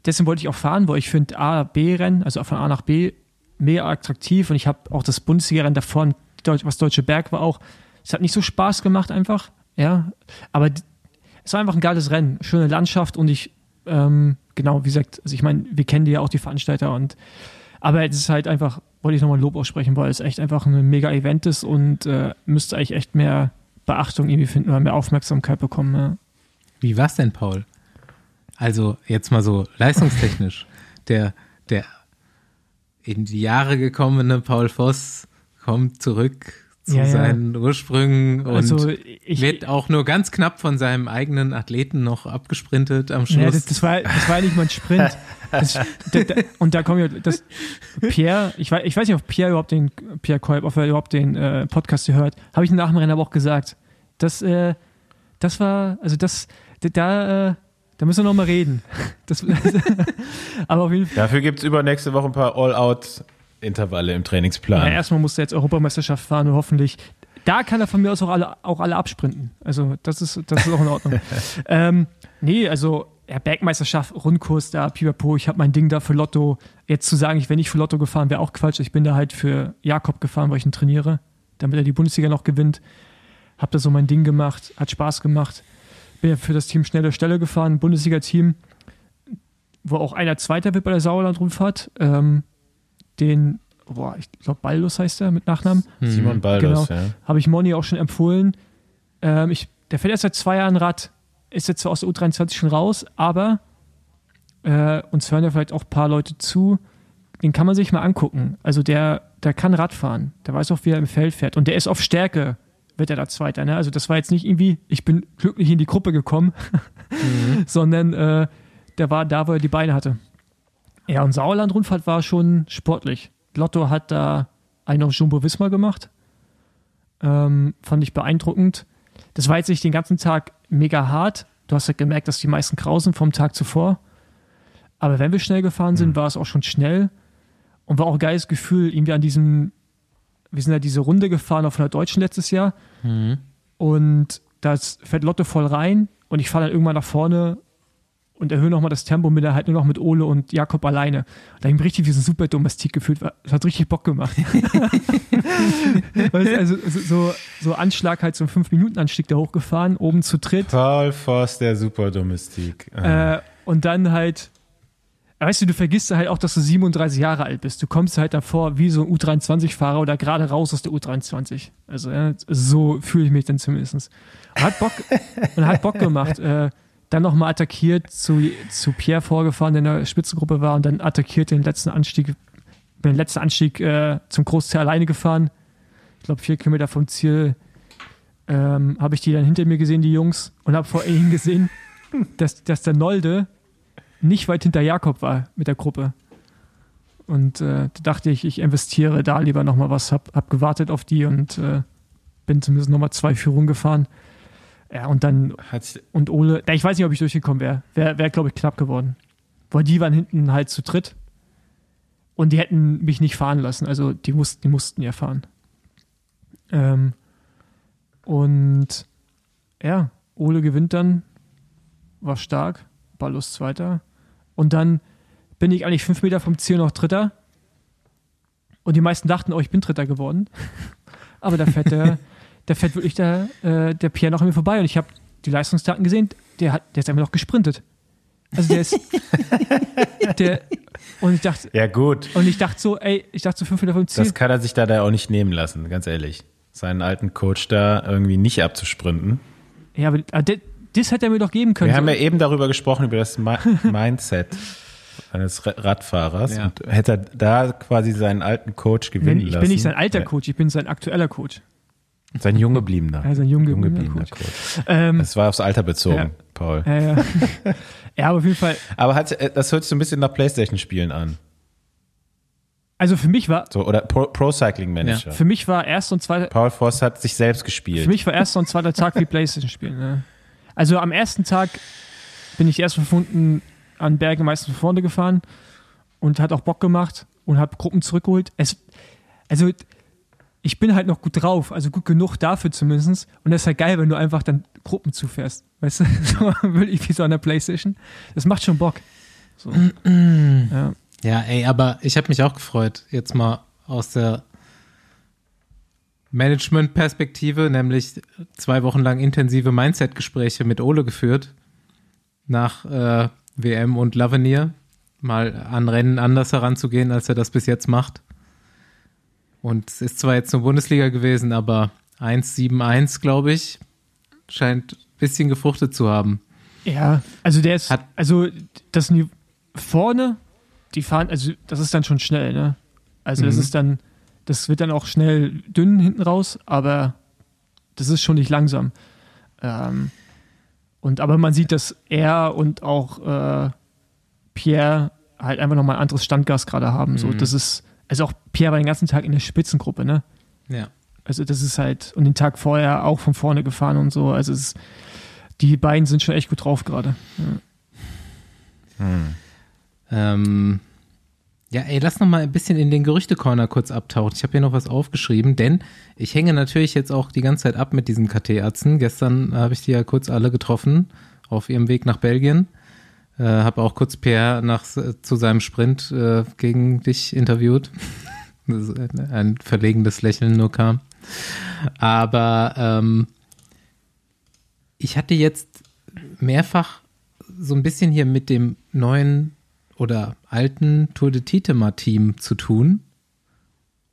deswegen wollte ich auch fahren, weil ich finde A, B-Rennen, also von A nach B, mehr attraktiv und ich habe auch das Bundesliga-Rennen davor, was Deutsche Berg war auch, es hat nicht so Spaß gemacht einfach, ja, aber es war einfach ein geiles Rennen, schöne Landschaft und ich, ähm, genau, wie gesagt, also ich meine, wir kennen die ja auch, die Veranstalter und aber es ist halt einfach, wollte ich nochmal Lob aussprechen, weil es echt einfach ein mega Event ist und äh, müsste eigentlich echt mehr Beachtung irgendwie finden oder mehr Aufmerksamkeit bekommen. Ja. Wie war's denn, Paul? Also jetzt mal so leistungstechnisch. [LAUGHS] Der, der in die Jahre gekommene Paul Voss kommt zurück zu Ja, ja. seinen Ursprüngen und Also ich, wird auch nur ganz knapp von seinem eigenen Athleten noch abgesprintet am Ja, Schluss. das, das, war, das war ja nicht mal ein Sprint. Das, [LAUGHS] da, da, und da kommen ja, das, Pierre, ich weiß, ich weiß nicht, ob Pierre überhaupt den, Pierre Kolb, ob er überhaupt den äh, Podcast hier hört, habe ich nach dem Rennen aber auch gesagt. Das, äh, das war, also das, da, da, äh, da müssen wir noch mal reden. Das, [LAUGHS] aber auf jeden Fall, Dafür gibt es übernächste Woche ein paar All-Out-Intervalle im Trainingsplan. ja, erstmal muss er jetzt Europameisterschaft fahren und hoffentlich, da kann er von mir aus auch alle, auch alle absprinten. Also das ist, das ist auch in Ordnung. [LAUGHS] ähm, nee, also ja, Bergmeisterschaft, Rundkurs da, pipapo, ich habe mein Ding da für Lotto. Jetzt zu sagen, ich wäre nicht für Lotto gefahren, wäre auch Quatsch. Ich bin da halt für Jakob gefahren, weil ich ihn trainiere, damit er die Bundesliga noch gewinnt. Hab da so mein Ding gemacht, hat Spaß gemacht. Bin ja für das Team Schnelle Stelle gefahren, Bundesliga-Team, wo auch einer Zweiter wird bei der Sauerland-Rundfahrt. Ähm, den, boah, ich glaube Baldus heißt er mit Nachnamen. Simon Baldus, Genau. ja. Habe ich Moni auch schon empfohlen. Ähm, ich, der fährt erst seit zwei Jahren Rad, ist jetzt zwar aus der U23 schon raus, aber äh, uns hören ja vielleicht auch ein paar Leute zu. Den kann man sich mal angucken. Also der, der kann Rad fahren. Der weiß auch, wie er im Feld fährt. Und der ist auf Stärke, wird er da Zweiter. Ne? Also das war jetzt nicht irgendwie, ich bin glücklich in die Gruppe gekommen, [LAUGHS] sondern äh, der war da, wo er die Beine hatte. Ja, und Sauerland-Rundfahrt war schon sportlich. Lotto hat da einen auf Jumbo Wismar gemacht. Ähm, fand ich beeindruckend. Das war jetzt nicht den ganzen Tag mega hart. Du hast ja gemerkt, dass die meisten grausen vom Tag zuvor. Aber wenn wir schnell gefahren sind, war es auch schon schnell. Und war auch ein geiles Gefühl, irgendwie an diesem wir sind ja diese Runde gefahren auf einer Deutschen letztes Jahr und das fährt Lotte voll rein und ich fahre dann irgendwann nach vorne und erhöhe nochmal das Tempo mit halt nur noch mit Ole und Jakob alleine. Da habe ich mich richtig wie so ein super Domestik gefühlt. Das hat richtig Bock gemacht. [LAUGHS] weißt, also so, so, Anschlag, halt so einen 5-Minuten-Anstieg da hochgefahren, oben zu dritt. Paul Voss, der Superdomestik. Äh, und dann halt, weißt du, du vergisst halt auch, dass du 37 Jahre alt bist. Du kommst halt davor wie so ein U23-Fahrer oder gerade raus aus der U23. Also ja, so fühle ich mich dann zumindest. Und hat Bock, und [LAUGHS] hat Bock gemacht. Äh, dann nochmal attackiert, zu, zu Pierre vorgefahren, der in der Spitzengruppe war und dann attackiert den letzten Anstieg, den letzten Anstieg äh, zum Großteil alleine gefahren. Ich glaube, vier Kilometer vom Ziel ähm, habe ich die dann hinter mir gesehen, die Jungs, und habe vor ihnen gesehen, [LAUGHS] dass, dass der Nolde nicht weit hinter Jakob war mit der Gruppe. Und äh, da dachte ich, ich investiere da lieber nochmal was, hab, hab gewartet auf die und äh, bin zumindest nochmal zwei Führungen gefahren. Ja, und dann, Hat, und Ole, ja, ich weiß nicht, ob ich durchgekommen wäre. Wäre, wär, glaube ich, knapp geworden. Weil die waren hinten halt zu dritt. Und die hätten mich nicht fahren lassen. Also die mussten, die mussten ja fahren. Ähm, und ja, Ole gewinnt dann, war stark, Ballus Zweiter. Und dann bin ich eigentlich fünf Meter vom Ziel noch Dritter. Und die meisten dachten, oh, ich bin Dritter geworden. [LAUGHS] Aber da fährt der, da fährt wirklich der, äh, der Pierre noch an mir vorbei. Und ich habe die Leistungsdaten gesehen, der, hat, der ist einfach noch gesprintet. Also der ist. [LAUGHS] der, und ich dachte, ja, gut. und ich dachte so, ey, ich dachte so fünf Meter vom Ziel. Das kann er sich da, da auch nicht nehmen lassen, ganz ehrlich. Seinen alten Coach da irgendwie nicht abzusprinten. ja, aber ah, das, das hätte er mir doch geben können. Wir haben ja eben darüber gesprochen, über das Mi- [LAUGHS] Mindset eines Ra- Radfahrers. Ja. Und hätte er da quasi seinen alten Coach gewinnen ich lassen. bin nicht sein alter Ja, Coach, ich bin sein aktueller Coach. Sein jung gebliebener. Ja, sein jung jung gebliebener gebliebener Coach. Coach. Ähm, Das war aufs Alter bezogen, Ja. Paul. ja, ja. [LAUGHS] ja, aber auf jeden Fall. Aber hat, äh, das hört sich so ein bisschen nach Playstation-Spielen an. Also für mich war, So, oder Pro, Pro Cycling Manager. für mich war erster und zweiter, Paul Voss hat sich selbst gespielt. für mich war erster und zweiter Tag wie Playstation spielen. Ne? Also am ersten Tag bin ich erst verfunden an Bergen meistens vorne gefahren und hat auch Bock gemacht und habe Gruppen zurückgeholt. Es, also ich bin halt noch gut drauf, also gut genug dafür zumindest. Und das ist halt geil, wenn du einfach dann Gruppen zufährst. Weißt du, [LAUGHS] so wirklich wie so an der Playstation. Das macht schon Bock. So. ja. Ja, ey, aber ich habe mich auch gefreut, jetzt mal aus der Management-Perspektive, nämlich zwei Wochen lang intensive Mindset-Gespräche mit Ole geführt, nach äh, WM und Lavenier, mal an Rennen anders heranzugehen, als er das bis jetzt macht. Und es ist zwar jetzt nur Bundesliga gewesen, aber 1-7-1, glaube ich, scheint ein bisschen gefruchtet zu haben. Ja, also der ist, Hat- also das Nive- vorne, die fahren, also das ist dann schon schnell, ne? Also das Mhm. ist dann, das wird dann auch schnell dünn hinten raus, aber das ist schon nicht langsam. Ähm, und aber man sieht, dass er und auch äh, Pierre halt einfach nochmal ein anderes Standgas gerade haben. So, Mhm. das ist, also auch Pierre war den ganzen Tag in der Spitzengruppe, ne? Ja. Also das ist halt, und den Tag vorher auch von vorne gefahren und so. Also es ist, die beiden sind schon echt gut drauf gerade. Ähm, ja, ey, lass noch mal ein bisschen in den Gerüchte-Corner kurz abtauchen. Ich habe hier noch was aufgeschrieben, denn ich hänge natürlich jetzt auch die ganze Zeit ab mit diesen KT-Arzten. Gestern habe ich die ja kurz alle getroffen auf ihrem Weg nach Belgien. Äh, habe auch kurz Pierre nach, zu seinem Sprint äh, gegen dich interviewt. [LAUGHS] Ein verlegenes Lächeln nur kam. Aber ähm, ich hatte jetzt mehrfach so ein bisschen hier mit dem neuen oder alten Tour de Titema-Team zu tun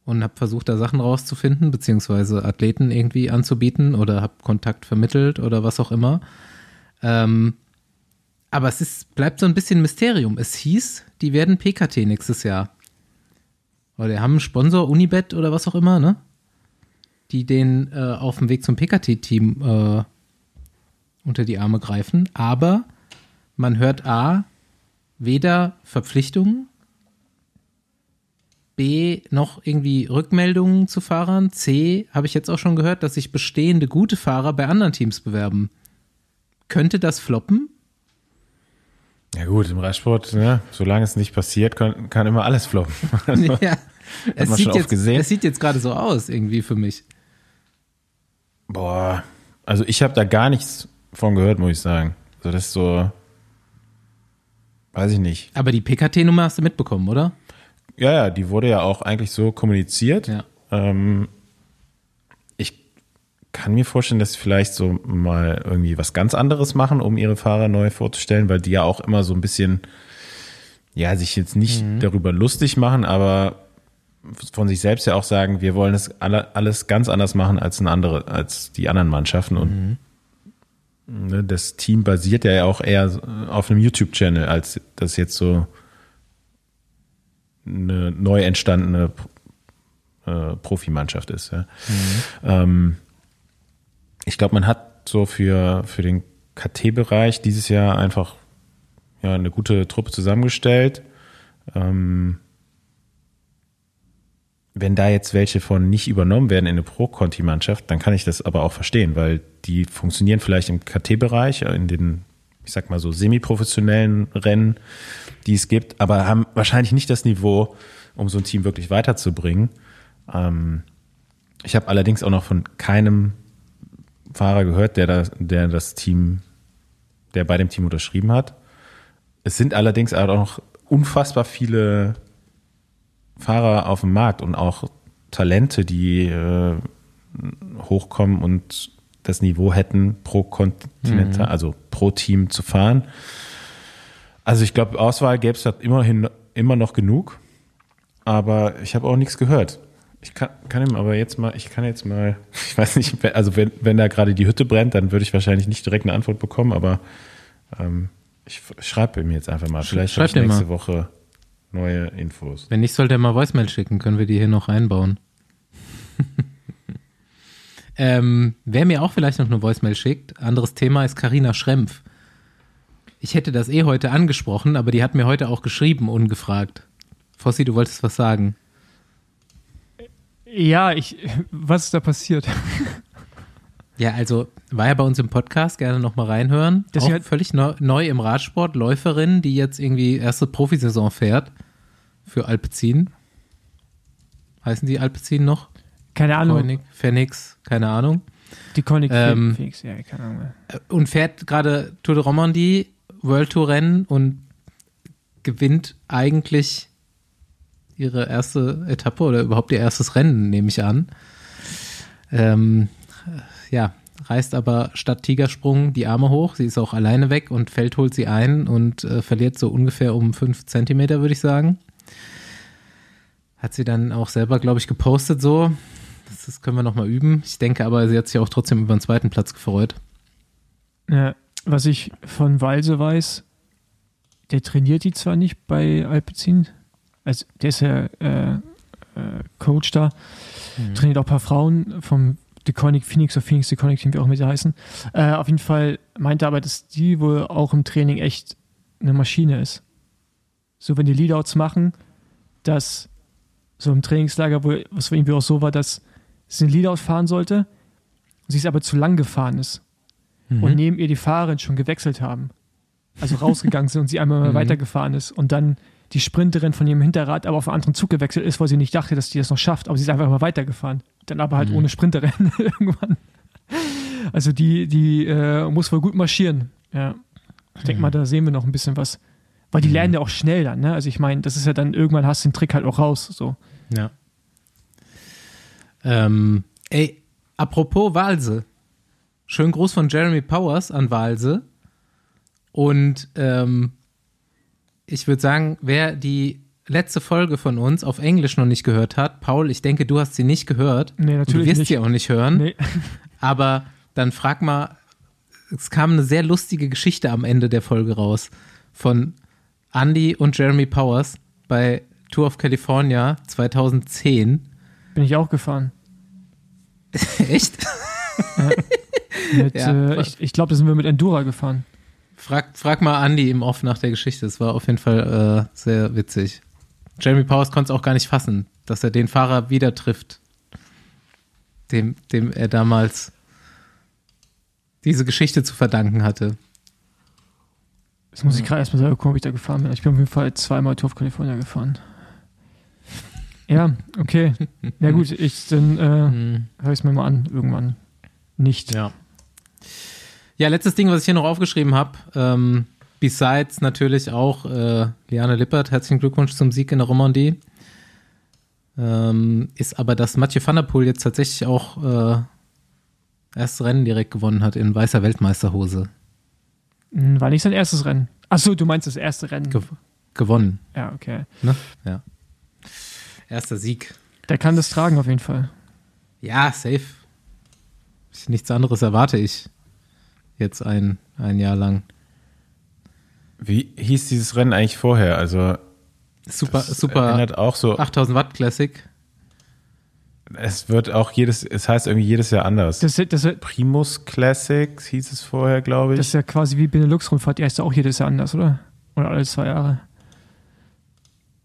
und habe versucht, da Sachen rauszufinden, beziehungsweise Athleten irgendwie anzubieten oder habe Kontakt vermittelt oder was auch immer. Ähm, aber es ist, bleibt so ein bisschen Mysterium. Es hieß, die werden PKT nächstes Jahr. Oder die haben einen Sponsor, Unibet oder was auch immer, ne? Die den äh, auf dem Weg zum PKT-Team äh, unter die Arme greifen. Aber man hört A, weder Verpflichtungen, B, noch irgendwie Rückmeldungen zu Fahrern, C, habe ich jetzt auch schon gehört, dass sich bestehende gute Fahrer bei anderen Teams bewerben. Könnte das floppen? Ja gut, im Radsport, ne, solange es nicht passiert, kann, kann immer alles floppen. [LAUGHS] [LAUGHS] Also, ja. Es sieht, jetzt, gesehen. es sieht jetzt gerade so aus, irgendwie für mich. Boah, also ich habe da gar nichts von gehört, muss ich sagen. Also das ist so, weiß ich nicht. Aber die PKT-Nummer hast du mitbekommen, oder? Ja, ja, die wurde ja auch eigentlich so kommuniziert. Ja. Ähm, kann mir vorstellen, dass sie vielleicht so mal irgendwie was ganz anderes machen, um ihre Fahrer neu vorzustellen, weil die ja auch immer so ein bisschen, ja, sich jetzt nicht darüber lustig machen, aber von sich selbst ja auch sagen, wir wollen es alle, alles ganz anders machen als eine andere, als die anderen Mannschaften und ne, das Team basiert ja auch eher auf einem YouTube-Channel, als das jetzt so eine neu entstandene äh, Profimannschaft ist. Ja. Ähm, ich glaube, man hat so für, für den KT-Bereich dieses Jahr einfach ja, eine gute Truppe zusammengestellt. Ähm, wenn da jetzt welche von nicht übernommen werden in eine Pro-Conti-Mannschaft, dann kann ich das aber auch verstehen, weil die funktionieren vielleicht im KT-Bereich, in den, ich sag mal so, semi-professionellen Rennen, die es gibt, aber haben wahrscheinlich nicht das Niveau, um so ein Team wirklich weiterzubringen. Ähm, ich habe allerdings auch noch von keinem Fahrer gehört, der, da, der das Team, der bei dem Team unterschrieben hat. Es sind allerdings auch noch unfassbar viele Fahrer auf dem Markt und auch Talente, die äh, hochkommen und das Niveau hätten, pro Kontinent, also pro Team zu fahren. Also ich glaube, Auswahl gäbe es da immerhin immer noch genug, aber ich habe auch nichts gehört. Ich kann, kann ihm aber jetzt mal, ich kann jetzt mal, [LAUGHS] ich weiß nicht, also wenn, wenn da gerade die Hütte brennt, dann würde ich wahrscheinlich nicht direkt eine Antwort bekommen, aber ähm, ich schreibe ihm jetzt einfach mal. Vielleicht habe schreib ich nächste mal. Woche neue Infos. Wenn nicht, sollte er mal Voicemail schicken, können wir die hier noch einbauen. [LAUGHS] ähm, wer mir auch vielleicht noch eine Voicemail schickt, anderes Thema ist Karina Schrempf. Ich hätte das eh heute angesprochen, aber die hat mir heute auch geschrieben, ungefragt. Fossi, du wolltest was sagen. Ja, ich, was ist da passiert? Ja, also war ja bei uns im Podcast, gerne nochmal reinhören. Das hier hat- völlig neu, neu im Radsport, Läuferin, die jetzt irgendwie erste Profisaison fährt für Alpecin. Heißen die Alpecin noch? Keine Ahnung. Koenig, Phoenix, keine Ahnung. Die Koenig Ähm, Phoenix, ja, keine Ahnung. mehr. Und fährt gerade Tour de Romandie, World Tour Rennen und gewinnt eigentlich ihre erste Etappe oder überhaupt ihr erstes Rennen, nehme ich an. Ähm, ja, reißt aber statt Tigersprung die Arme hoch. Sie ist auch alleine weg und Feld holt sie ein und äh, verliert so ungefähr um fünf Zentimeter, würde ich sagen. Hat sie dann auch selber, glaube ich, gepostet so. Das, das können wir nochmal üben. Ich denke aber, sie hat sich auch trotzdem über den zweiten Platz gefreut. Ja, was ich von Walse weiß, der trainiert die zwar nicht bei Alpecin, also der ist ja äh, äh, Coach da, trainiert auch ein paar Frauen vom Deconic Phoenix oder Phoenix Deconic Team, wie auch immer sie heißen. Äh, auf jeden Fall meinte er aber, dass die wohl auch im Training echt eine Maschine ist. So, wenn die Leadouts machen, dass so im Trainingslager, wo was irgendwie auch so war, dass sie einen Leadout fahren sollte, sie ist aber zu lang gefahren ist und neben ihr die Fahrerin schon gewechselt haben. Also rausgegangen [LAUGHS] sind und sie einmal mal Mhm. weitergefahren ist und dann die Sprinterin von ihrem Hinterrad aber auf einen anderen Zug gewechselt ist, weil sie nicht dachte, dass die das noch schafft, aber sie ist einfach mal weitergefahren. Dann aber halt Mhm. ohne Sprinterin [LAUGHS] irgendwann. Also die, die äh, muss wohl gut marschieren. Ja. Ich denke mal, da sehen wir noch ein bisschen was. Weil die lernen ja auch schnell dann, ne? Also ich meine, das ist ja dann, irgendwann hast du den Trick halt auch raus. So. Ja. Ähm, ey, apropos Walse. Schönen Gruß von Jeremy Powers an Walse. Und ähm, ich würde sagen, wer die letzte Folge von uns auf Englisch noch nicht gehört hat, Paul, ich denke, du hast sie nicht gehört. Nee, natürlich Du wirst nicht. sie auch nicht hören. Nee. [LAUGHS] Aber dann frag mal, es kam eine sehr lustige Geschichte am Ende der Folge raus von Andy und Jeremy Powers bei Tour of California 2010. Bin ich auch gefahren. [LAUGHS] Echt? [LAUGHS] Mit, Ja. äh, ich ich glaube, da sind wir mit Endura gefahren. Frag, frag mal Andy im Off nach der Geschichte. Es war auf jeden Fall äh, sehr witzig. Jeremy Powers konnte es auch gar nicht fassen, dass er den Fahrer wieder trifft, dem, dem er damals diese Geschichte zu verdanken hatte. Jetzt muss ich gerade erstmal selber gucken, ob ich da gefahren bin. Ich bin auf jeden Fall zweimal Tour of California gefahren. [LAUGHS] Ja, okay. Ja gut, ich dann äh, Hm. höre ich es mir mal an, irgendwann. Nicht. Ja. Ja, letztes Ding, was ich hier noch aufgeschrieben habe, ähm, besides natürlich auch äh, Liane Lippert, herzlichen Glückwunsch zum Sieg in der Romandie, ähm, ist aber, dass Mathieu van der Poel jetzt tatsächlich auch äh, erstes Rennen direkt gewonnen hat in weißer Weltmeisterhose. Hm, War nicht sein erstes Rennen. Achso, du meinst das erste Rennen. Ge gewonnen, ja, okay. ne? Ja. Erster Sieg. Der kann das tragen auf jeden Fall. Ja, safe. Nichts anderes erwarte ich jetzt ein, ein Jahr lang. Wie hieß dieses Rennen eigentlich vorher? Also Super, das super Erinnert auch so. 8000 Watt Classic. Es wird auch jedes, es heißt irgendwie jedes Jahr anders. Das, das, das, Primus Classics hieß es vorher, glaube ich. das ist ja quasi wie Benelux-Rundfahrt. Die heißt ja auch jedes Jahr anders, oder? Oder alle zwei Jahre.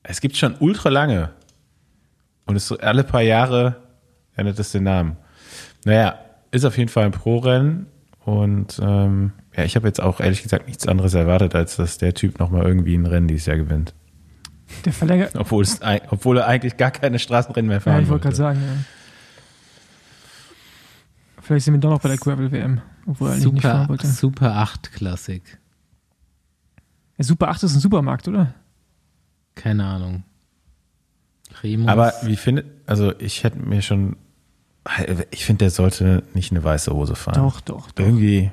Es gibt schon ultra lange. Und es alle paar Jahre ändert es den Namen. Naja, ist auf jeden Fall ein Pro-Rennen. Und ähm, ja, ich habe jetzt auch ehrlich gesagt nichts anderes erwartet, als dass der Typ nochmal irgendwie ein Rennen dieses Jahr gewinnt. Der verlängert. [LAUGHS] Obwohl, es, obwohl er eigentlich gar keine Straßenrennen mehr Ja, fahren ich wollte gerade sagen, ja. Vielleicht sind wir doch noch bei der Gravel-WM, obwohl er eigentlich nicht fahren Super, wollte. Super 8 Classic. Ja, Super 8 ist ein Supermarkt, oder? Keine Ahnung. Primus. Aber wie findet, also ich hätte mir schon, ich finde, der sollte nicht eine weiße Hose fahren. Doch, doch, doch. Irgendwie,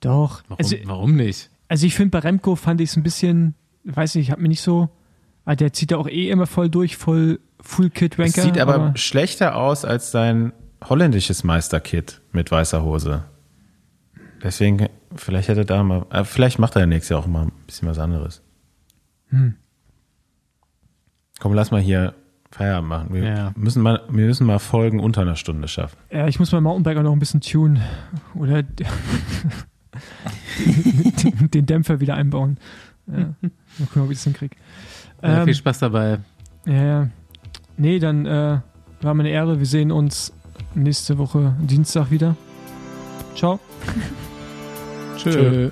Doch. warum, Also, warum nicht? also ich finde, bei Remco fand ich es ein bisschen, weiß nicht, hat mir nicht so, ah, der zieht ja auch eh immer voll durch, voll Full Kit es Ranker. sieht aber, schlechter aus als sein holländisches Meisterkit mit weißer Hose. Deswegen, vielleicht hätte er da mal, äh, vielleicht macht er ja nächstes Jahr auch mal ein bisschen was anderes. Hm. Komm, lass mal hier Feierabend machen. Wir, Ja. müssen mal, wir müssen mal Folgen unter einer Stunde schaffen. Ja, ich muss mein Mountainbike auch noch ein bisschen tunen. Oder [LAUGHS] den, den Dämpfer wieder einbauen. Ja. Mal gucken, ob ich das hinkriege. Ja, Ähm, viel Spaß dabei. ja, ja. Nee, dann äh, war mir eine Ehre. Wir sehen uns nächste Woche Dienstag wieder. Ciao. Tschö.